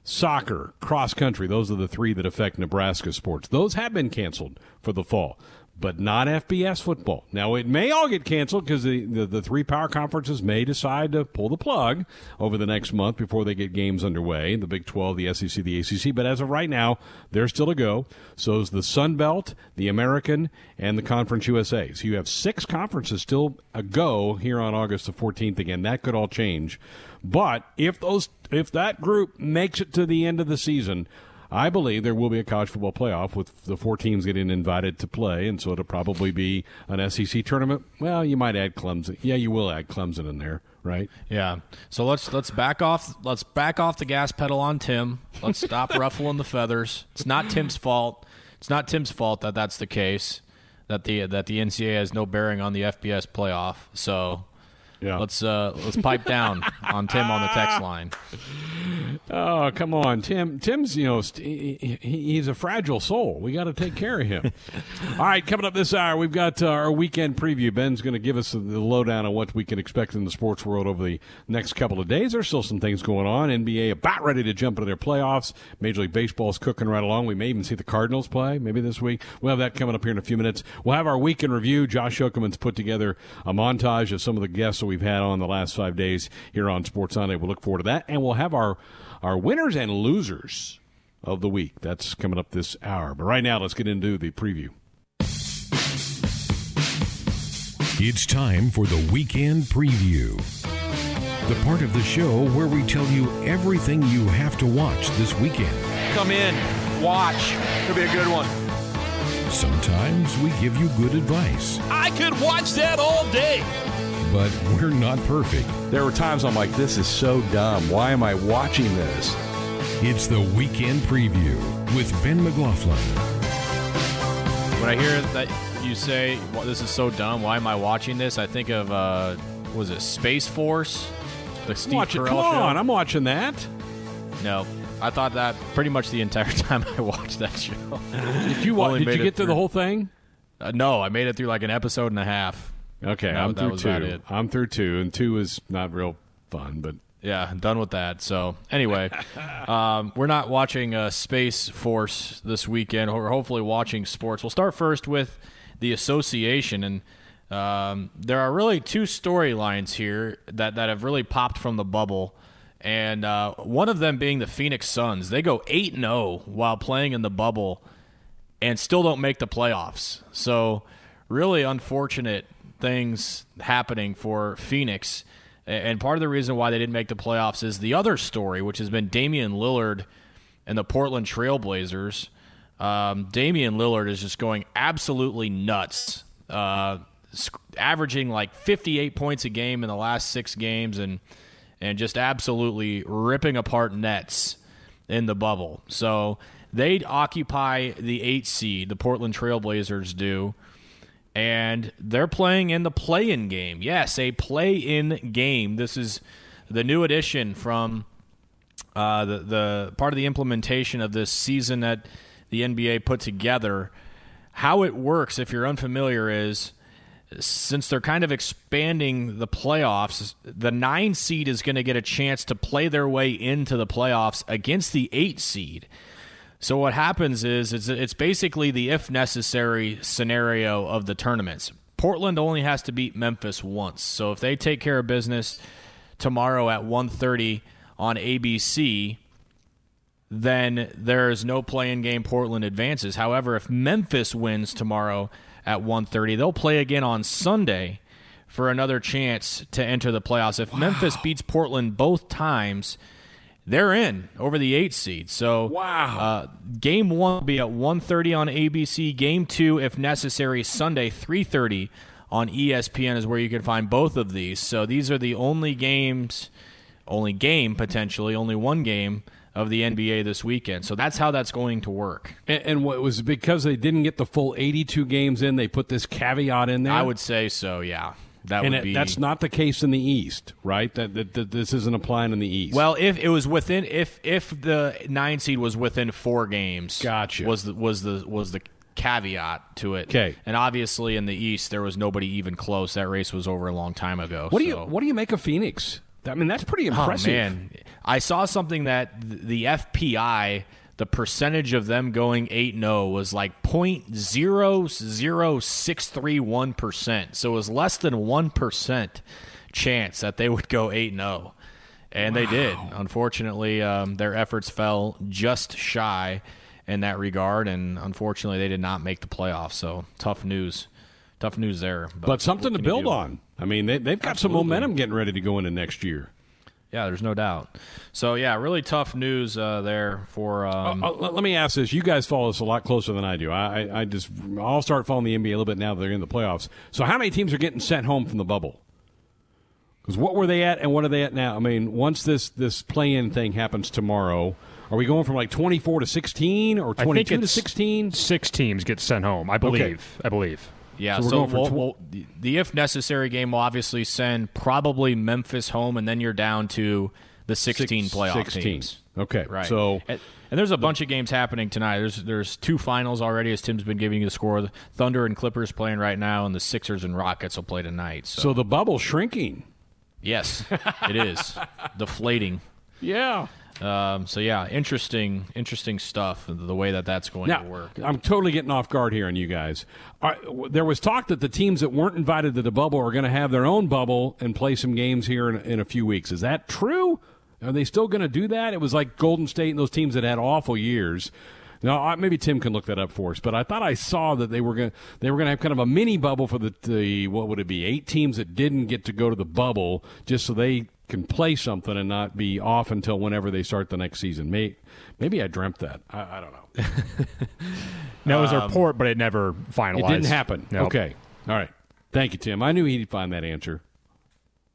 S3: soccer, cross country. Those are the three that affect Nebraska sports. Those have been canceled for the fall but not FBS football. Now, it may all get canceled because the, the, the, three power conferences may decide to pull the plug over the next month before they get games underway the Big 12, the SEC, the ACC. But as of right now, they're still to go. So is the Sun Belt, the American, and the Conference USA. So you have six conferences still a go here on August the 14th. Again, that could all change. But if those if that group makes it to the end of the season, I believe there will be a college football playoff with the four teams getting invited to play, and so it'll probably be an SEC tournament. Well, you might add Clemson. Yeah, you will add Clemson in there, right?
S4: Yeah. So let's let's back off. Let's back off the gas pedal on Tim. Let's stop ruffling the feathers. It's not Tim's fault. It's not Tim's fault that that's the case. That the that the NCAA has no bearing on the FBS playoff. So yeah. Let's uh, let's pipe down on Tim on the text line.
S3: Oh, come on, Tim. Tim's you know he, he's a fragile soul. We got to take care of him. All right, coming up this hour, we've got uh, our weekend preview. Ben's going to give us the lowdown on what we can expect in the sports world over the next couple of days. There's still some things going on. NBA about ready to jump into their playoffs. Major League Baseball's cooking right along. We may even see the Cardinals play maybe this week. We'll have that coming up here in a few minutes. We'll have our weekend review. Josh Okerman's put together a montage of some of the guests that we've had on the last five days here on Sports Sunday. We'll look forward to that, and we'll have our our winners and losers of the week. That's coming up this hour. But right now, let's get into the preview.
S1: It's time for the weekend preview. The part of the show where we tell you everything you have to watch this weekend.
S7: Come in, watch. It'll be a good one.
S1: Sometimes we give you good advice.
S7: I could watch that all day
S1: but we're not perfect.
S7: There were times I'm like, this is so dumb. Why am I watching this?
S1: It's the weekend preview with Ben McLaughlin.
S4: When I hear that you say, well, this is so dumb, why am I watching this? I think of, uh, was it Space Force?
S3: The Steve Watch Carell it. Come show? on, I'm watching that.
S4: No, I thought that pretty much the entire time I watched that show.
S3: did you, wa- did you get through the whole thing?
S4: Uh, no, I made it through like an episode and a half.
S3: Okay, that, I'm through two. I'm through two, and two is not real fun, but
S4: yeah, done with that. So anyway, um, we're not watching uh, Space Force this weekend. We're hopefully watching sports. We'll start first with the association, and um, there are really two storylines here that that have really popped from the bubble. And uh, one of them being the Phoenix Suns. They go 8 0 while playing in the bubble and still don't make the playoffs. So, really unfortunate things happening for Phoenix. And part of the reason why they didn't make the playoffs is the other story, which has been Damian Lillard and the Portland Trailblazers. Um, Damian Lillard is just going absolutely nuts, uh, averaging like 58 points a game in the last six games, and and just absolutely ripping apart nets in the bubble. So they'd occupy the eight seed. The Portland Trailblazers do and they're playing in the play-in game. Yes, a play-in game. This is the new addition from uh, the the part of the implementation of this season that the NBA put together. How it works, if you're unfamiliar, is since they're kind of expanding the playoffs, the nine seed is going to get a chance to play their way into the playoffs against the eight seed. So what happens is it's, it's basically the if necessary scenario of the tournaments. Portland only has to beat Memphis once. So if they take care of business tomorrow at 1:30 on ABC, then there's no play-in game Portland advances. However, if Memphis wins tomorrow at 1:30, they'll play again on Sunday for another chance to enter the playoffs. If wow. Memphis beats Portland both times, they're in over the eight seed. So
S3: wow,
S4: uh, game one will be at 1.30 on ABC. Game two, if necessary, Sunday 3.30 on ESPN is where you can find both of these. So these are the only games, only game potentially, only one game of the NBA this weekend. So that's how that's going to work.
S3: And, and what was because they didn't get the full 82 games in, they put this caveat in there.
S4: I would say so. Yeah, that
S3: and
S4: would
S3: it,
S4: be.
S3: that's not the case in the East, right? That, that, that this isn't applying in the East.
S4: Well, if it was within, if if the nine seed was within four games,
S3: Gotcha.
S4: Was the was the was the caveat to it?
S3: 'Kay.
S4: And obviously in the East there was nobody even close. That race was over a long time ago.
S3: what do you what do you make of Phoenix? I mean, that's pretty oh, impressive.
S4: Oh man, I saw something that the FPI, the percentage of them going eight zero was like point zero zero six three one percent. So it was less than one percent chance that they would go eight zero, and they did. Unfortunately, um, their efforts fell just shy in that regard, and unfortunately, they did not make the playoffs. So tough news. Tough news there,
S3: But something to
S4: what can you
S3: build on. I mean, they, they've got
S4: Absolutely.
S3: some momentum getting ready to go into next year.
S4: Yeah, there's no doubt. So yeah, really tough news uh, there for. Um,
S3: Uh, let let me ask this: You guys follow this a lot closer than I do. I, I, I just I'll start following the NBA a little bit now that they're in the playoffs. So, how many teams are getting sent home from the bubble? Because what were they at, and what are they at now? I mean, once this this play-in thing happens tomorrow, are we going from like twenty-four to sixteen or twenty-two to sixteen?
S8: Six teams get sent home, I believe. I believe.
S4: Yeah,
S3: so
S4: so,
S3: we're going from
S4: we'll-
S3: tw-
S4: we'll- the, the if necessary game will obviously send probably Memphis home, and then you're down to the 16 playoff
S3: 16.
S4: teams.
S3: Okay,
S4: Right.
S3: So
S4: and, and there's a bunch of games happening tonight. There's there's two finals already, as Tim's been giving you the score. The Thunder and Clippers playing right now, and the Sixers and Rockets will play tonight. So,
S3: so the bubble shrinking.
S4: yes, it is deflating.
S3: Yeah.
S4: Um, so yeah, interesting, interesting stuff. The way that that's going
S3: Now,
S4: to work.
S3: I'm totally getting off guard here on you guys. There was talk that the teams that weren't invited to the bubble are going to have their own bubble and play some games here in, in a few weeks. Is that true? Are they still going to do that? It was like Golden State and those teams that had awful years. Now, I- maybe Tim can look that up for us, but I thought I saw that they were going they were going to have kind of a mini bubble for the, the what would it be eight teams that didn't get to go to the bubble just so they can play something and not be off until whenever they start the next season. Maybe, maybe I dreamt that. I, I don't know.
S8: No, it was a report, but it never finalized.
S3: It didn't happen.
S8: Nope.
S3: Okay. All right. Thank you, Tim. I knew he'd find that answer.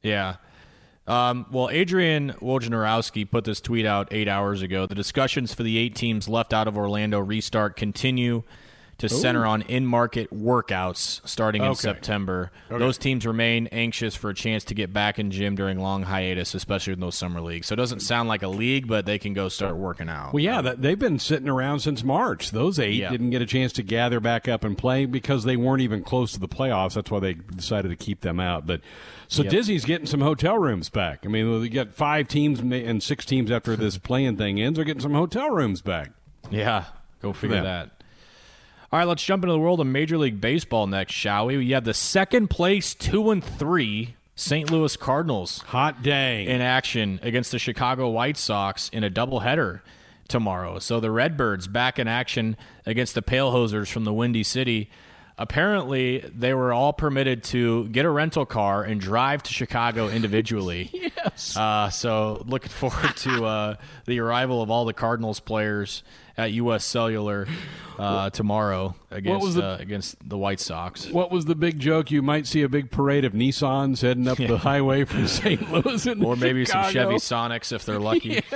S4: Yeah. Um, well, Adrian Wojnarowski put this tweet out eight hours ago. The discussions for the eight teams left out of Orlando restart continue to center on in-market workouts starting in
S3: Okay.
S4: September. Those teams remain anxious for a chance to get back in gym during long hiatus, especially in those summer leagues. So it doesn't sound like a league, but they can go start working out.
S3: Well, yeah, that, they've been sitting around since March. Those eight
S4: Yeah.
S3: didn't get a chance to gather back up and play because they weren't even close to the playoffs. That's why they decided to keep them out. But so Disney's getting some hotel rooms back. I mean, they got five teams and six teams after this playing thing ends. They're getting some hotel rooms back.
S4: Yeah, go figure that. All right, let's jump into the world of Major League Baseball next, shall we? We have the second place two and three St. Louis Cardinals
S3: Hot day.
S4: in action against the Chicago White Sox in a doubleheader tomorrow. So the Redbirds back in action against the Palehosers from the Windy City. Apparently, they were all permitted to get a rental car and drive to Chicago individually. yes. Uh, so looking forward to uh, the arrival of all the Cardinals players at U.S. Cellular uh, tomorrow against
S3: the-
S4: uh, against the White Sox.
S3: what was the big joke? You might see a big parade of Nissans heading up the highway from St. Louis,
S4: or maybe some Chevy Sonics if they're lucky.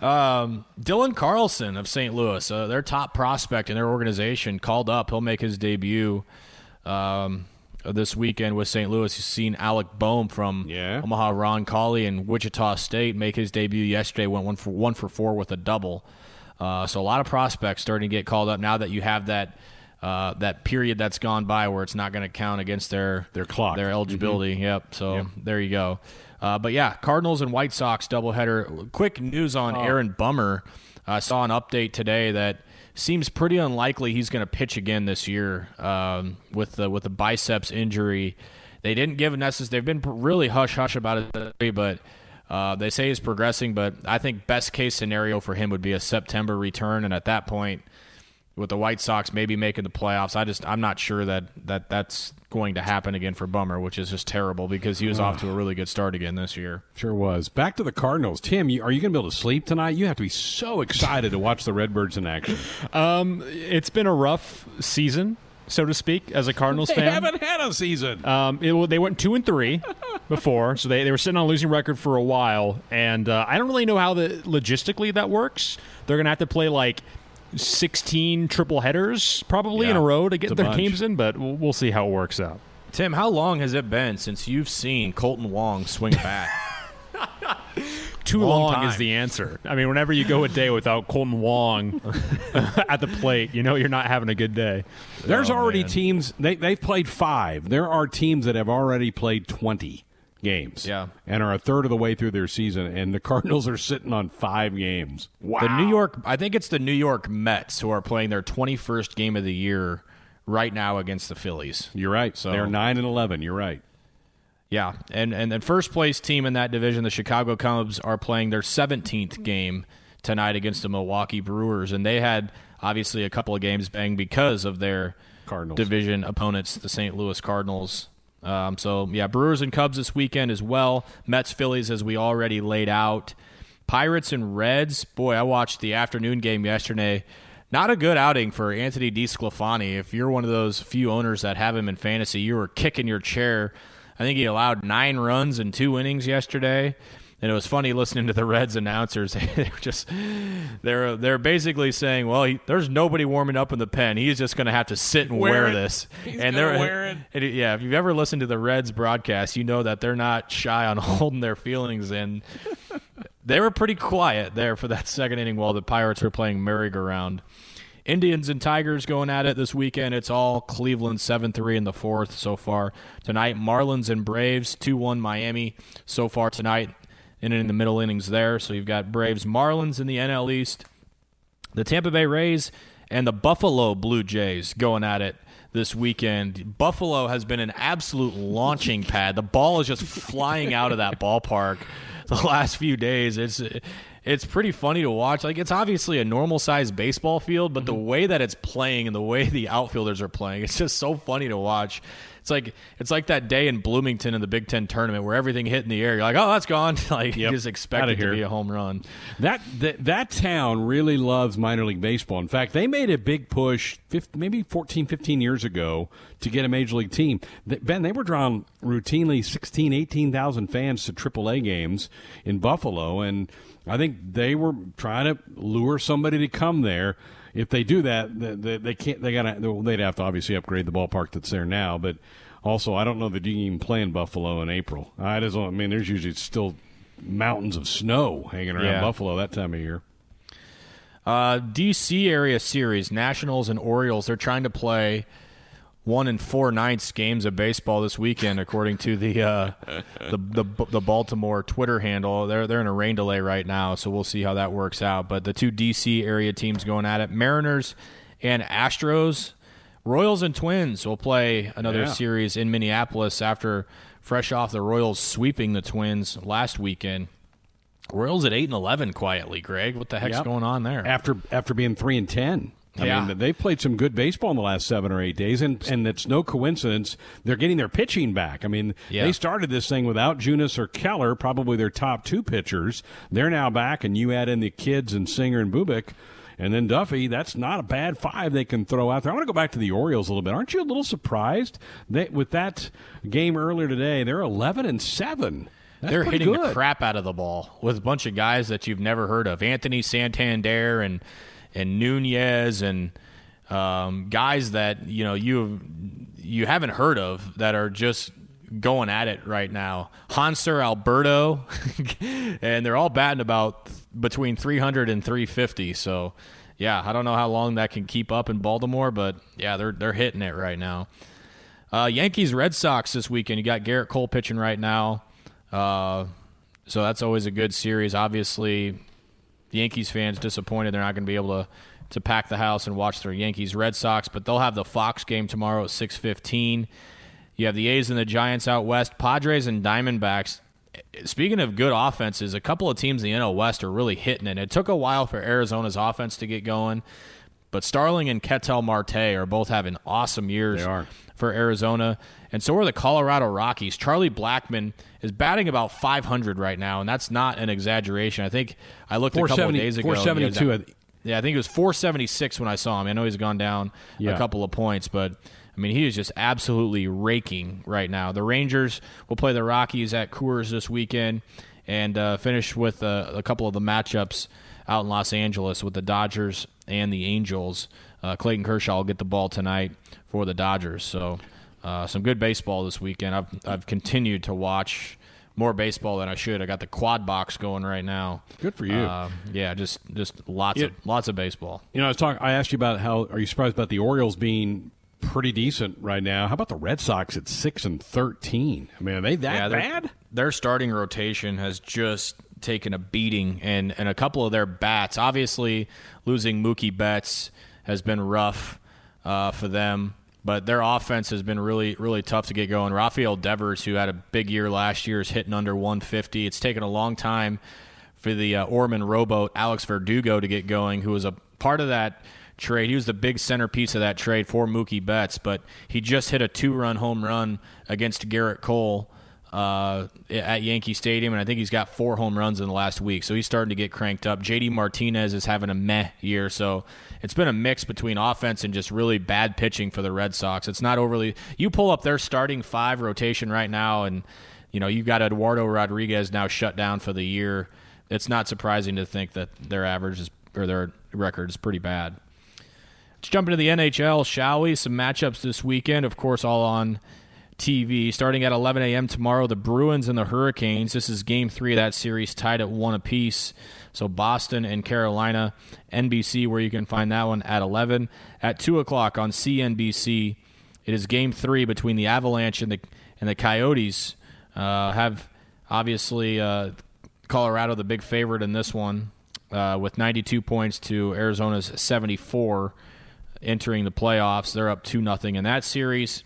S4: um, Dylan Carlson of St. Louis, uh, their top prospect in their organization, called up. He'll make his debut um, this weekend with St. Louis. You've seen Alec Bohm from
S3: Yeah.
S4: Omaha, Roncalli, and Wichita State make his debut yesterday. Went one for one for four with a double. Uh, so a lot of prospects starting to get called up now that you have that. Uh, that period that's gone by where it's not going to count against their
S3: Their clock.
S4: their eligibility. Yep. So there you go. Uh, but yeah, Cardinals and White Sox doubleheader. Quick news on Aaron Bummer. I saw an update today that seems pretty unlikely he's going to pitch again this year um, with the with the biceps injury. They didn't give a necessary. They've been really hush hush about it, but. Uh, they say he's progressing, but I think best case scenario for him would be a September return, and at that point, with the White Sox maybe making the playoffs. I just I'm not sure that, that that's going to happen again for Bummer, which is just terrible because he was off to a really good start again this year.
S3: Sure was. Back to the Cardinals. Tim, you, are you going to be able to sleep tonight? You have to be so excited to watch the Redbirds in action.
S8: Um, it's been a rough season so to speak, as a Cardinals
S3: They
S8: fan.
S3: They haven't had a season.
S8: Um, it, they went two and three before, so they, they were sitting on a losing record for a while, and uh, I don't really know how the logistically that works. They're gonna have to play like sixteen triple headers probably in a row to get their
S3: bunch.
S8: games in, but we'll, we'll see how it works out.
S4: Tim, how long has it been since you've seen Kolten Wong swing a bat?
S8: Too
S4: Long
S8: long, is the answer. I mean, whenever you go a day without Kolten Wong at the plate, you know you're not having a good day.
S3: There's
S4: Oh,
S3: already
S4: man.
S3: teams they they've played five. There are teams that have already played twenty games.
S4: Yeah.
S3: and are a third of the way through their season, and the Cardinals are sitting on five games. Wow.
S4: The New York, I think it's the New York Mets who are playing their 21st game of the year right now against the Phillies.
S3: You're right.
S4: So-
S3: They're nine and eleven. You're right.
S4: Yeah, and and the first place team in that division, the Chicago Cubs, are playing their 17th game tonight against the Milwaukee Brewers, and they had obviously a couple of games banged because of their
S3: Cardinals.
S4: division opponents, the St. Louis Cardinals. Um, so yeah, Brewers and Cubs this weekend as well. Mets, Phillies, as we already laid out. Pirates and Reds. Boy, I watched the afternoon game yesterday. Not a good outing for Anthony DeSclafani. If you're one of those few owners that have him in fantasy, you were kicking your chair. I think he allowed nine runs in two innings yesterday. And it was funny listening to the Reds announcers. they were just they're they're basically saying, "Well, he, there's nobody warming up in the pen. He's just going to have to sit and
S3: Wear
S4: wear, this."
S3: He's
S4: and they're
S3: wear it-
S4: yeah, if you've ever listened to the Reds broadcast, you know that they're not shy on holding their feelings and they were pretty quiet there for that second inning while the Pirates were playing merry-go-round. Indians and Tigers going at it this weekend. It's all Cleveland 7 3 in the fourth so far. Tonight, Marlins and Braves 2 1 Miami so far tonight. And in the middle innings there. So you've got Braves Marlins in the NL East. The Tampa Bay Rays and the Buffalo Blue Jays going at it this weekend. Buffalo has been an absolute launching pad. The ball is just flying out of that ballpark the last few days. It's it's pretty funny to watch. Like it's obviously a normal sized baseball field, but the mm-hmm. way that it's playing and the way the outfielders are playing, it's just so funny to watch. It's like it's like that day in Bloomington in the Big Ten tournament where everything hit in the air. You're like, oh, that's gone. like you
S3: Yep.
S4: just expect it to be a home run.
S3: That, that that town really loves minor league baseball. In fact, they made a big push 50, maybe 14, 15 years ago to get a major league team. Ben, they were drawing routinely 16, 18,000 fans to AAA games in Buffalo, and I think they were trying to lure somebody to come there. If they do that, they, they, they can't. They got. They'd have to obviously upgrade the ballpark that's there now, but. Also, I don't know that you can even play in Buffalo in April. I just, I mean, there's usually still mountains of snow hanging around
S4: Yeah.
S3: Buffalo that time of year.
S4: Uh, DC area series, Nationals and Orioles, they're trying to play one and four ninths games of baseball this weekend, according to the uh, the, the the Baltimore Twitter handle. They're they're in a rain delay right now, so we'll see how that works out. But the two DC area teams going at it, Mariners and Astros, Royals and Twins will play another
S3: Yeah.
S4: series in Minneapolis after fresh off the Royals sweeping the Twins last weekend. Royals at eight and eleven quietly, Greg. What the heck's
S3: Yep.
S4: going on there?
S3: after after being three and ten. I
S4: Yeah.
S3: mean, they've played some good baseball in the last seven or eight days, and and it's no coincidence they're getting their pitching back. I mean,
S4: Yeah.
S3: they started this thing without Junis or Keller, probably their top two pitchers. They're now back, and you add in the kids and Singer and Bubic. And then Duffy, that's not a bad five they can throw out there. I want to go back to the Orioles a little bit. Aren't you a little surprised that with that game earlier today, they're eleven and seven? That's
S4: They're hitting
S3: good.
S4: the crap out of the ball with a bunch of guys that you've never heard of. Anthony Santander and and Nunez and um, guys that you know you you haven't heard of that are just going at it right now. Hanser Alberto, and they're all batting about between 300 and 350. So, yeah, I don't know how long that can keep up in Baltimore, but yeah, they're they're hitting it right now. Uh, Yankees Red Sox this weekend. You got Gerrit Cole pitching right now. Uh, so that's always a good series. Obviously, the Yankees fans disappointed they're not going to be able to to pack the house and watch their Yankees Red Sox, but they'll have the Fox game tomorrow at six fifteen. You have the A's and the Giants out west, Padres and Diamondbacks. Speaking of good offenses, a couple of teams in the NL West are really hitting it. It took a while for Arizona's offense to get going, but Starling and Ketel Marte are both having awesome years
S3: They are.
S4: for Arizona. And so are the Colorado Rockies. Charlie Blackmon is batting about 500 right now, and that's not an exaggeration. I think I looked a couple of days ago.
S3: 472.
S4: yeah,
S3: I-
S4: Yeah, I think it was 476 when I saw him. I know he's gone down
S3: Yeah.
S4: a couple of points, but I mean, he is just absolutely raking right now. The Rangers will play the Rockies at Coors this weekend and uh, finish with uh, a couple of the matchups out in Los Angeles with the Dodgers and the Angels. Uh, Clayton Kershaw will get the ball tonight for the Dodgers. So, uh, some good baseball this weekend. I've I've continued to watch more baseball than I should. I got the quad box going right now.
S3: Good for you.
S4: Uh, yeah, just just lots
S3: Yeah.
S4: of lots of baseball.
S3: You know, I was talking. I asked you about how. Are you surprised about the Orioles being pretty decent right now? How about the Red Sox at six and thirteen? I mean, are they that
S4: yeah,
S3: bad?
S4: Their starting rotation has just taken a beating, and and a couple of their bats. Obviously, losing Mookie Betts has been rough uh, for them, but their offense has been really really tough to get going. Rafael Devers, who had a big year last year, is hitting under 150. It's taken a long time for the uh, Orman rowboat Alex Verdugo to get going, who was a part of that trade. He was the big centerpiece of that trade for Mookie Betts, but he just hit a two-run home run against Gerrit Cole uh, at Yankee Stadium, and I think he's got four home runs in the last week. So he's starting to get cranked up. JD Martinez is having a meh year, so it's been a mix between offense and just really bad pitching for the Red Sox. It's not overly. You pull up their starting five rotation right now, and you know you've got Eduardo Rodriguez now shut down for the year. It's not surprising to think that their average is or their record is pretty bad. Let's jump into the NHL, shall we? Some matchups this weekend, of course, all on TV. Starting at 11 a.m. tomorrow, the Bruins and the Hurricanes. This is game three of that series, tied at one apiece. So Boston and Carolina, NBC, where you can find that one at 11. At 2 o'clock on CNBC, it is game three between the Avalanche and the, and the Coyotes. Uh, have obviously uh, Colorado the big favorite in this one uh, with 92 points to Arizona's 74 entering the playoffs. They're up 2 nothing in that series.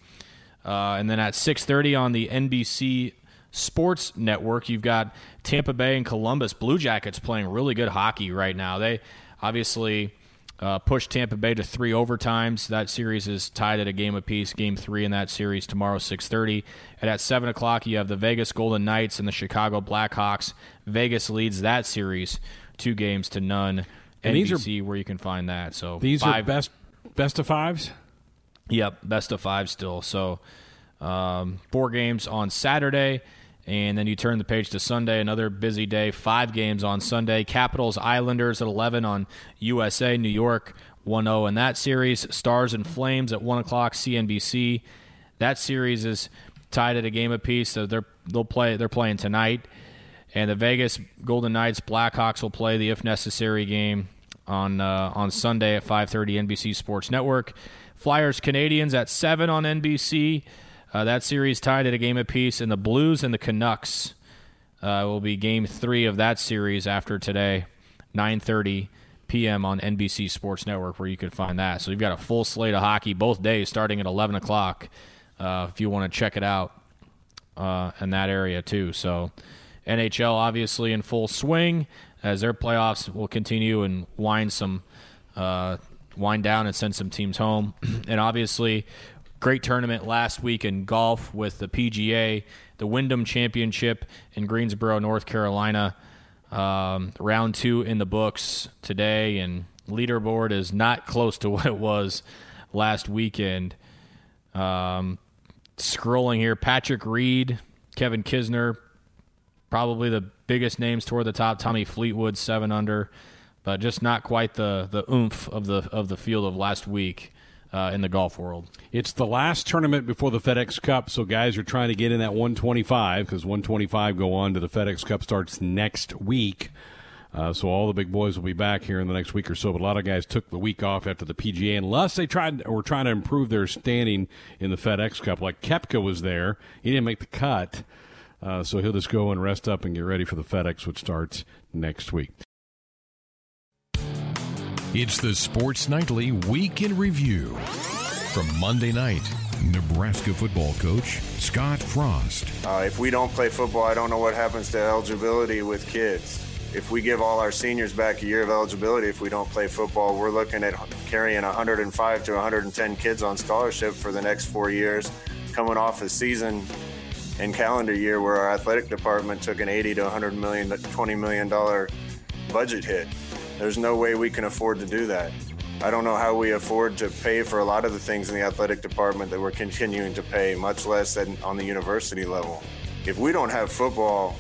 S4: Uh, and then at 6:30 on the NBC Sports Network, you've got Tampa Bay and Columbus Blue Jackets playing really good hockey right now. They obviously uh, pushed Tampa Bay to three overtimes. That series is tied at a game apiece. Game three in that series tomorrow, 6:30. And at seven o'clock, you have the Vegas Golden Knights and the Chicago Blackhawks. Vegas leads that series two games to none.
S3: And these are-
S4: NBC, where you can find that. So
S3: These are
S4: five,
S3: best best of fives.
S4: Yep, best of five still. So um, four games on Saturday, and then you turn the page to Sunday. Another busy day. Five games on Sunday. Capitals Islanders at eleven on USA. New York 1-0 in that series. Stars and Flames at one o'clock. CNBC. That series is tied at a game apiece. So they're they'll play. They're playing tonight. And the Vegas Golden Knights Blackhawks will play the if necessary game on uh, on Sunday at 5:30 NBC Sports Network. Flyers Canadiens at 7 on NBC. Uh, that series tied at a game apiece and the Blues and the Canucks uh, will be game 3 of that series after today 9:30 p.m. on NBC Sports Network where you can find that. So you've got a full slate of hockey both days starting at 11 o'clock uh, if you want to check it out uh, in that area too. So NHL obviously in full swing as their playoffs will continue and wind some uh, wind down and send some teams home. and obviously, great tournament last week in golf with the PGA, the Wyndham Championship in Greensboro, North Carolina. Um, round two in the books today, and leaderboard is not close to what it was last weekend. Um, scrolling here, Patrick Reed, Kevin Kisner, probably the biggest names toward the top. Tommy Fleetwood, seven under, but just not quite the the oomph of the of the field of last week uh, in the golf world.
S3: It's the last tournament before the FedEx Cup, so guys are trying to get in that 125 because 125 go on to the FedEx Cup starts next week. Uh, so all the big boys will be back here in the next week or so. But a lot of guys took the week off after the PGA, unless they tried were trying to improve their standing in the FedEx Cup. Like Koepka was there, he didn't make the cut, uh, so he'll just go and rest up and get ready for the FedEx, which starts next week.
S1: It's the Sports Nightly Week in Review. From Monday night, Nebraska football coach Scott Frost.
S9: Uh, if we don't play football, I don't know what happens to eligibility with kids. If we give all our seniors back a year of eligibility, if we don't play football, we're looking at carrying 105 to 110 kids on scholarship for the next four years, coming off a season and calendar year where our athletic department took an 80 to 100 million, 20 million dollar budget hit. There's no way we can afford to do that. I don't know how we afford to pay for a lot of the things in the athletic department that we're continuing to pay, much less than on the university level. If we don't have football,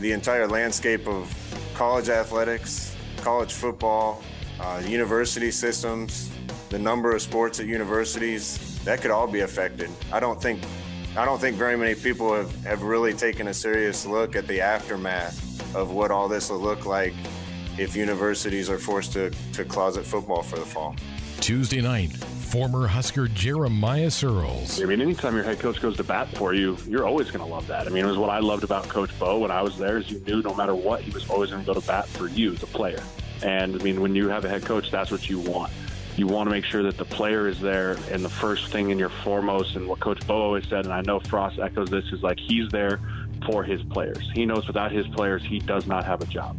S9: the entire landscape of college athletics, college football, uh, university systems, the number of sports at universities, that could all be affected. I don't think I don't think very many people have, have really taken a serious look at the aftermath of what all this will look like if universities are forced to, to closet football for the fall.
S1: Tuesday night, former Husker Jeremiah Sirles.
S10: I mean, anytime your head coach goes to bat for you, you're always going to love that. I mean, it was what I loved about Coach Bo when I was there is you knew no matter what, he was always going to go to bat for you, the player. And I mean, when you have a head coach, that's what you want you want to make sure that the player is there and the first thing in your foremost and what coach bo always said and i know frost echoes this is like he's there for his players he knows without his players he does not have a job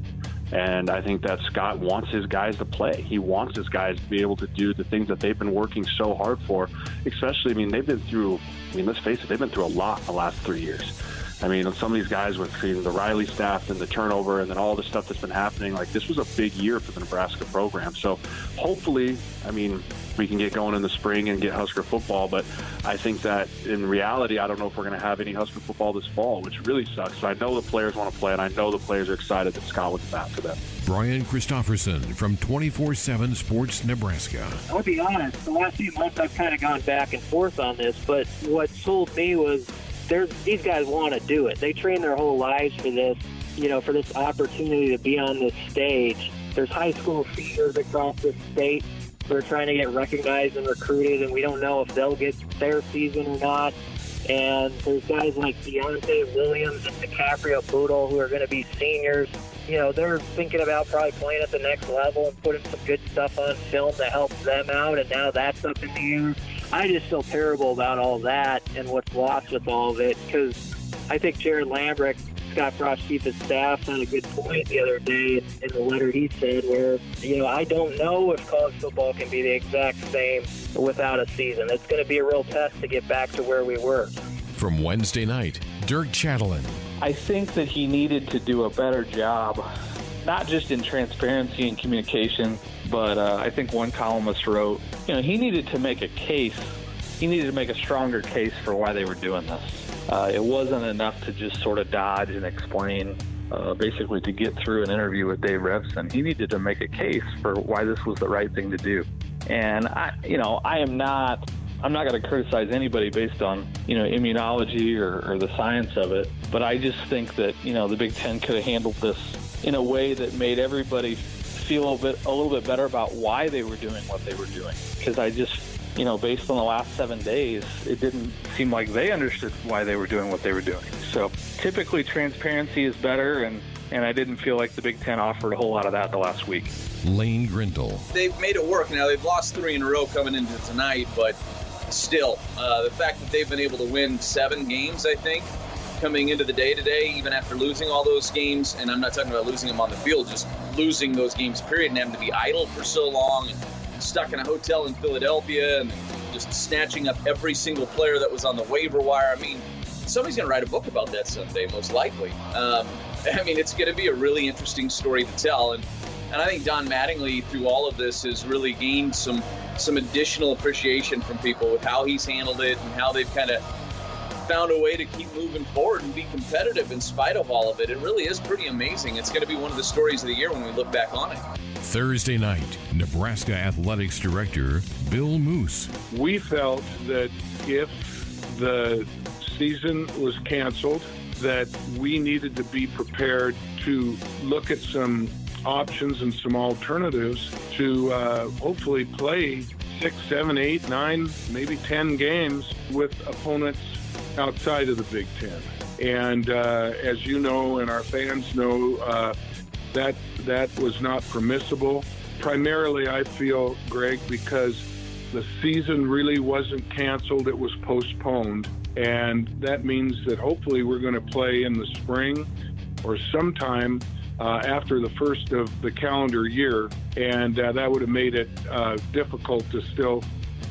S10: and I think that Scott wants his guys to play. He wants his guys to be able to do the things that they've been working so hard for. Especially, I mean, they've been through. I mean, let's face it, they've been through a lot the last three years. I mean, some of these guys with the Riley staff and the turnover and then all the stuff that's been happening, like this was a big year for the Nebraska program. So hopefully, I mean, we can get going in the spring and get Husker football. But I think that in reality, I don't know if we're going to have any Husker football this fall, which really sucks. So I know the players want to play, and I know the players are excited that Scott was back for them.
S1: Brian Christopherson from 24 7 Sports Nebraska.
S11: I'll be honest, the last few months I've kind of gone back and forth on this, but what sold me was these guys want to do it. They train their whole lives for this, you know, for this opportunity to be on this stage. There's high school seniors across the state that are trying to get recognized and recruited, and we don't know if they'll get their season or not. And there's guys like Deontai Williams and DiCaprio Bootle who are going to be seniors. You know, they're thinking about probably playing at the next level and putting some good stuff on film to help them out, and now that's up in the air. I just feel terrible about all that and what's lost with all of it because I think Gerrod Lambrecht, Scott Frost chief of staff, had a good point the other day in the letter he said where, you know, I don't know if college football can be the exact same without a season. It's going to be a real test to get back to where we were.
S1: From Wednesday night, Dirk Chatelain.
S12: I think that he needed to do a better job, not just in transparency and communication, but uh, I think one columnist wrote, you know, he needed to make a case. He needed to make a stronger case for why they were doing this. Uh, it wasn't enough to just sort of dodge and explain. Uh, basically, to get through an interview with Dave Revsine, he needed to make a case for why this was the right thing to do. And I, you know, I am not I'm not going to criticize anybody based on you know immunology or, or, the science of it, but I just think that you know the Big Ten could have handled this in a way that made everybody feel a bit a little bit better about why they were doing what they were doing. Because I just, you know, based on the last seven days, it didn't seem like they understood why they were doing what they were doing. So typically, transparency is better, and and I didn't feel like the Big Ten offered a whole lot of that the last week.
S1: Lane Grindle.
S13: They've made it work. Now they've lost three in a row coming into tonight, but still, uh, the fact that they've been able to win seven games, I think, coming into the day today, even after losing all those games, and I'm not talking about losing them on the field, just losing those games, period, and having to be idle for so long and stuck in a hotel in Philadelphia and just snatching up every single player that was on the waiver wire. I mean, somebody's going to write a book about that someday, most likely. Um, I mean, it's going to be a really interesting story to tell. And, and I think Don Mattingly, through all of this, has really gained some some additional appreciation from people with how he's handled it and how they've kind of found a way to keep moving forward and be competitive in spite of all of it. It really is pretty amazing. It's going to be one of the stories of the year when we look back on it.
S1: Thursday night, Nebraska Athletics Director Bill Moos.
S14: We felt that if the season was canceled, that we needed to be prepared to look at some options and some alternatives to uh, hopefully play six, seven, eight, nine, maybe 10 games with opponents outside of the Big Ten. And uh, as you know, and our fans know, uh, that that was not permissible. Primarily, I feel, Greg, because the season really wasn't canceled; it was postponed, and that means that hopefully we're going to play in the spring or sometime uh, after the first of the calendar year, and uh, that would have made it uh, difficult to still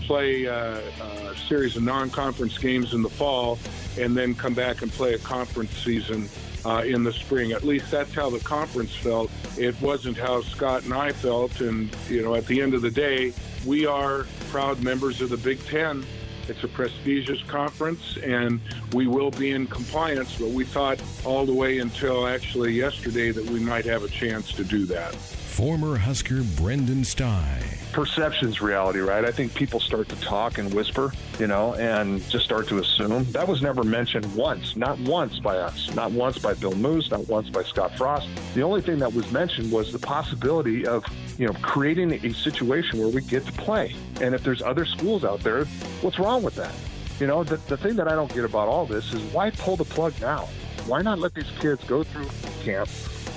S14: play uh, a series of non-conference games in the fall and then come back and play a conference season uh, in the spring. At least that's how the conference felt. It wasn't how Scott and I felt. And, you know, at the end of the day, we are proud members of the Big Ten. It's a prestigious conference, and we will be in compliance, but we thought all the way until actually yesterday that we might have a chance to do that.
S1: Former Husker Brenden Stai.
S10: Perception's reality, right? I think people start to talk and whisper, you know, and just start to assume. That was never mentioned once, not once by us, not once by Bill Moos, not once by Scott Frost. The only thing that was mentioned was the possibility of, you know, creating a situation where we get to play. And if there's other schools out there, what's wrong with that? You know, the, the thing that I don't get about all this is why pull the plug now? Why not let these kids go through camp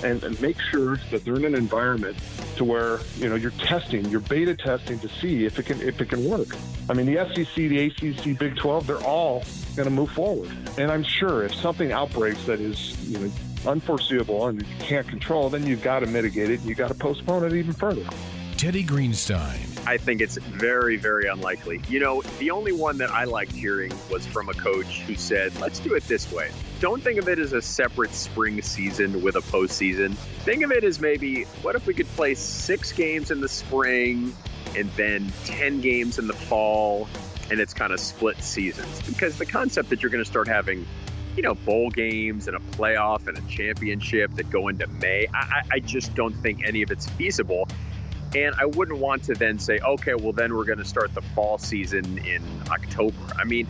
S10: and, and make sure that they're in an environment to where you know you're testing, you're beta testing to see if it can if it can work. I mean, the SEC, the ACC, Big 12, they're all going to move forward. And I'm sure if something outbreaks that is you know unforeseeable and you can't control, then you've got to mitigate it. You got to postpone it even further.
S1: Teddy Greenstein.
S15: I think it's very, very unlikely. You know, the only one that I liked hearing was from a coach who said, let's do it this way. Don't think of it as a separate spring season with a postseason. Think of it as maybe, what if we could play six games in the spring and then 10 games in the fall, and it's kind of split seasons? Because the concept that you're going to start having you know, bowl games and a playoff and a championship that go into May. I, I just don't think any of it's feasible. And I wouldn't want to then say, okay, well, then we're going to start the fall season in October. I mean,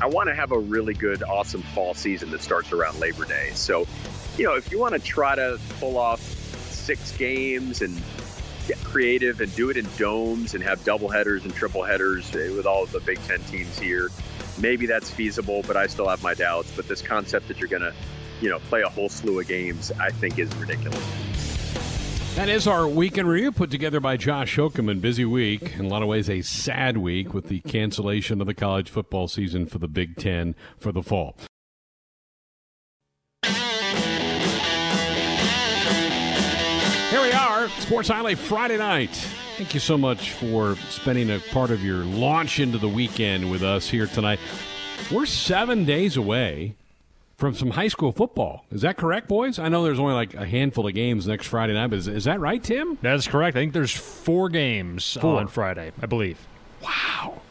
S15: I want to have a really good, awesome fall season that starts around Labor Day. So, you know, if you want to try to pull off six games and get creative and do it in domes and have double headers and triple headers eh, with all of the Big Ten teams here, maybe that's feasible, but I still have my doubts. But this concept that you're going to, you know, play a whole slew of games, I think is ridiculous.
S3: That is our weekend review put together by Josh Hokeman. Busy week, in a lot of ways, a sad week with the cancellation of the college football season for the Big Ten for the fall. Here we are, Sports Nightly Friday night. Thank you so much for spending a part of your launch into the weekend with us here tonight. We're seven days away from some high school football. Is that correct, boys? I know there's only like a handful of games next Friday night, but is, is that right, Tim?
S8: That is correct. I think there's four games
S3: Four.
S8: on Friday, I believe.
S3: Wow.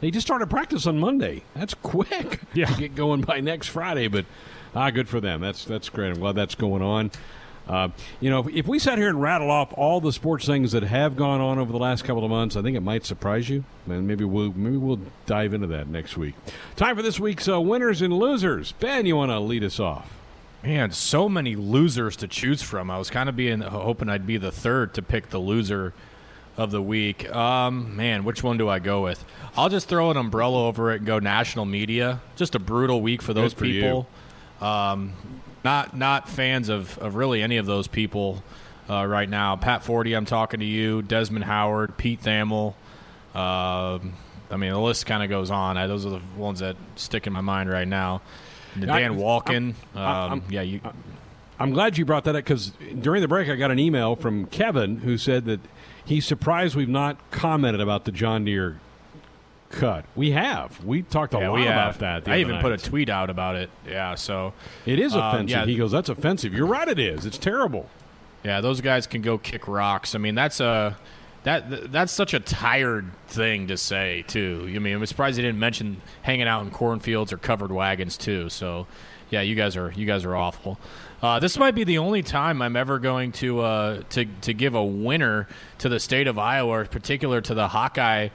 S3: They just started practice on Monday. That's quick.
S8: Yeah.
S3: Get going by next Friday, but ah, good for them. That's that's great. I'm glad that's going on. Uh, you know, if, if we sat here and rattle off all the sports things that have gone on over the last couple of months, I think it might surprise you. And maybe we'll maybe we'll dive into that next week. Time for this week's uh, winners and losers. Ben, you want to lead us off?
S4: Man, so many losers to choose from. I was kind of being hoping I'd be the third to pick the loser of the week. Um, man, which one do I go with? I'll just throw an umbrella over it and go national media. Just a brutal week for those
S3: Good for
S4: people. Um, not not fans of, of really any of those people uh, right now. Pat Forde, I'm talking to you. Desmond Howard, Pete Thamel. Um I mean, the list kind of goes on. I, those are the ones that stick in my mind right now. The
S3: I-
S4: Dan Wolken.
S3: I'm-
S4: um,
S3: I'm-
S4: yeah, you.
S3: I'm glad you brought that up because during the break I got an email from Kevin who said that he's surprised we've not commented about the John Deere cut. We have. We talked a
S4: Yeah,
S3: lot about that.
S4: I even put a tweet out about it. Yeah, so
S3: It is
S4: um,
S3: offensive.
S4: yeah,
S3: he goes, "That's offensive." You're right. It is. It's terrible.
S4: Yeah, those guys can go kick rocks. I mean, that's a that that's such a tired thing to say too. I mean, I'm surprised they didn't mention hanging out in cornfields or covered wagons too. So, yeah, you guys are you guys are awful. Uh, this might be the only time I'm ever going to uh, to to give a winner to the state of Iowa, particular to the Hawkeye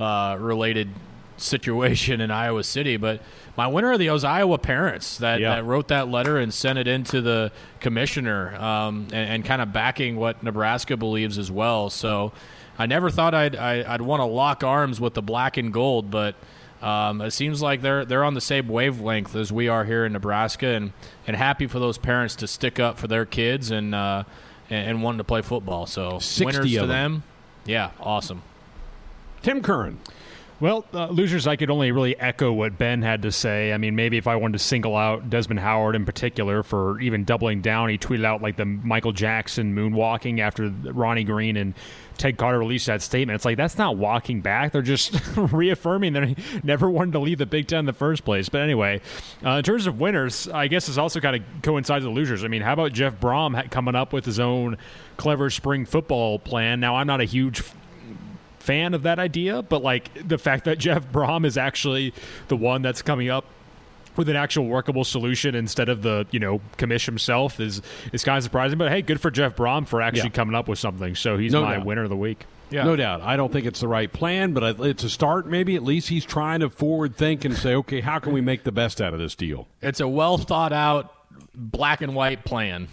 S4: uh, related situation in Iowa City. But my winner are those Iowa parents that,
S3: Yeah.
S4: that wrote that letter and sent it into the commissioner um, and, and kind of backing what Nebraska believes as well. So I never thought I'd I, I'd want to lock arms with the black and gold, but um, it seems like they're they're on the same wavelength as we are here in Nebraska, and, and happy for those parents to stick up for their kids and uh, and, and wanting to play football. So winners to
S3: them.
S4: them, yeah, awesome.
S3: Tim Curran.
S8: Well, uh, losers, I could only really echo what Ben had to say. I mean, maybe if I wanted to single out Desmond Howard in particular for even doubling down, he tweeted out like the Michael Jackson moonwalking after Ronnie Green and Ted Carter released that statement. It's like that's not walking back; they're just reaffirming he never wanted to leave the Big Ten in the first place. But anyway, uh, in terms of winners, I guess this also kind of coincides with losers. I mean, how about Jeff Brohm coming up with his own clever spring football plan? Now, I'm not a huge fan of that idea, but like the fact that Jeff Brohm is actually the one that's coming up with an actual workable solution instead of the you know commish himself is is kind of surprising. But hey, good for Jeff Brohm for actually
S3: Yeah.
S8: coming up with something. So he's
S3: No
S8: my
S3: doubt.
S8: winner of the week. Yeah.
S3: No doubt. I don't think it's the right plan, but it's a start. Maybe at least he's trying to forward think and say, okay, how can we make the best out of this deal?
S4: It's a well thought out black and white plan.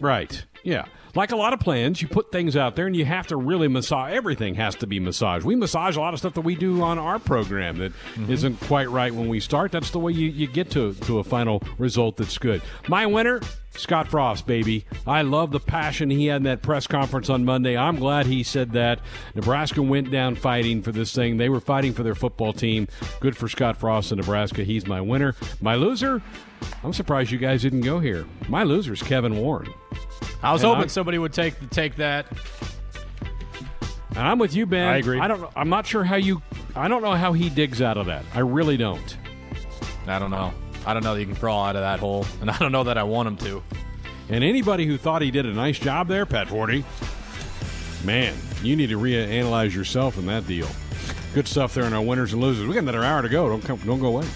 S3: Right. Yeah. Like a lot of plans, you put things out there and you have to really massage. Everything has to be massaged. We massage a lot of stuff that we do on our program that
S8: Mm-hmm.
S3: not quite right when we start. That's the way you, you get to, to a final result that's good. My winner, Scott Frost, baby. I love the passion he had in that press conference on Monday. I'm glad he said that. Nebraska went down fighting for this thing. They were fighting for their football team. Good for Scott Frost in Nebraska. He's my winner. My loser, I'm surprised you guys didn't go here. My loser is Kevin Warren.
S4: I was
S3: And
S4: hoping
S3: I'm-
S4: somebody would take take that.
S3: And I'm with you, Ben.
S8: I agree.
S3: I don't. know- I'm not sure how you. I don't know how he digs out of that. I really don't.
S4: I don't know. I don't know that you can crawl out of that hole, and I don't know that I want him to.
S3: And anybody who thought he did a nice job there, Pat Forde, man, you need to reanalyze yourself in that deal. Good stuff there in our winners and losers. We got another hour to go. Don't come. Don't go away.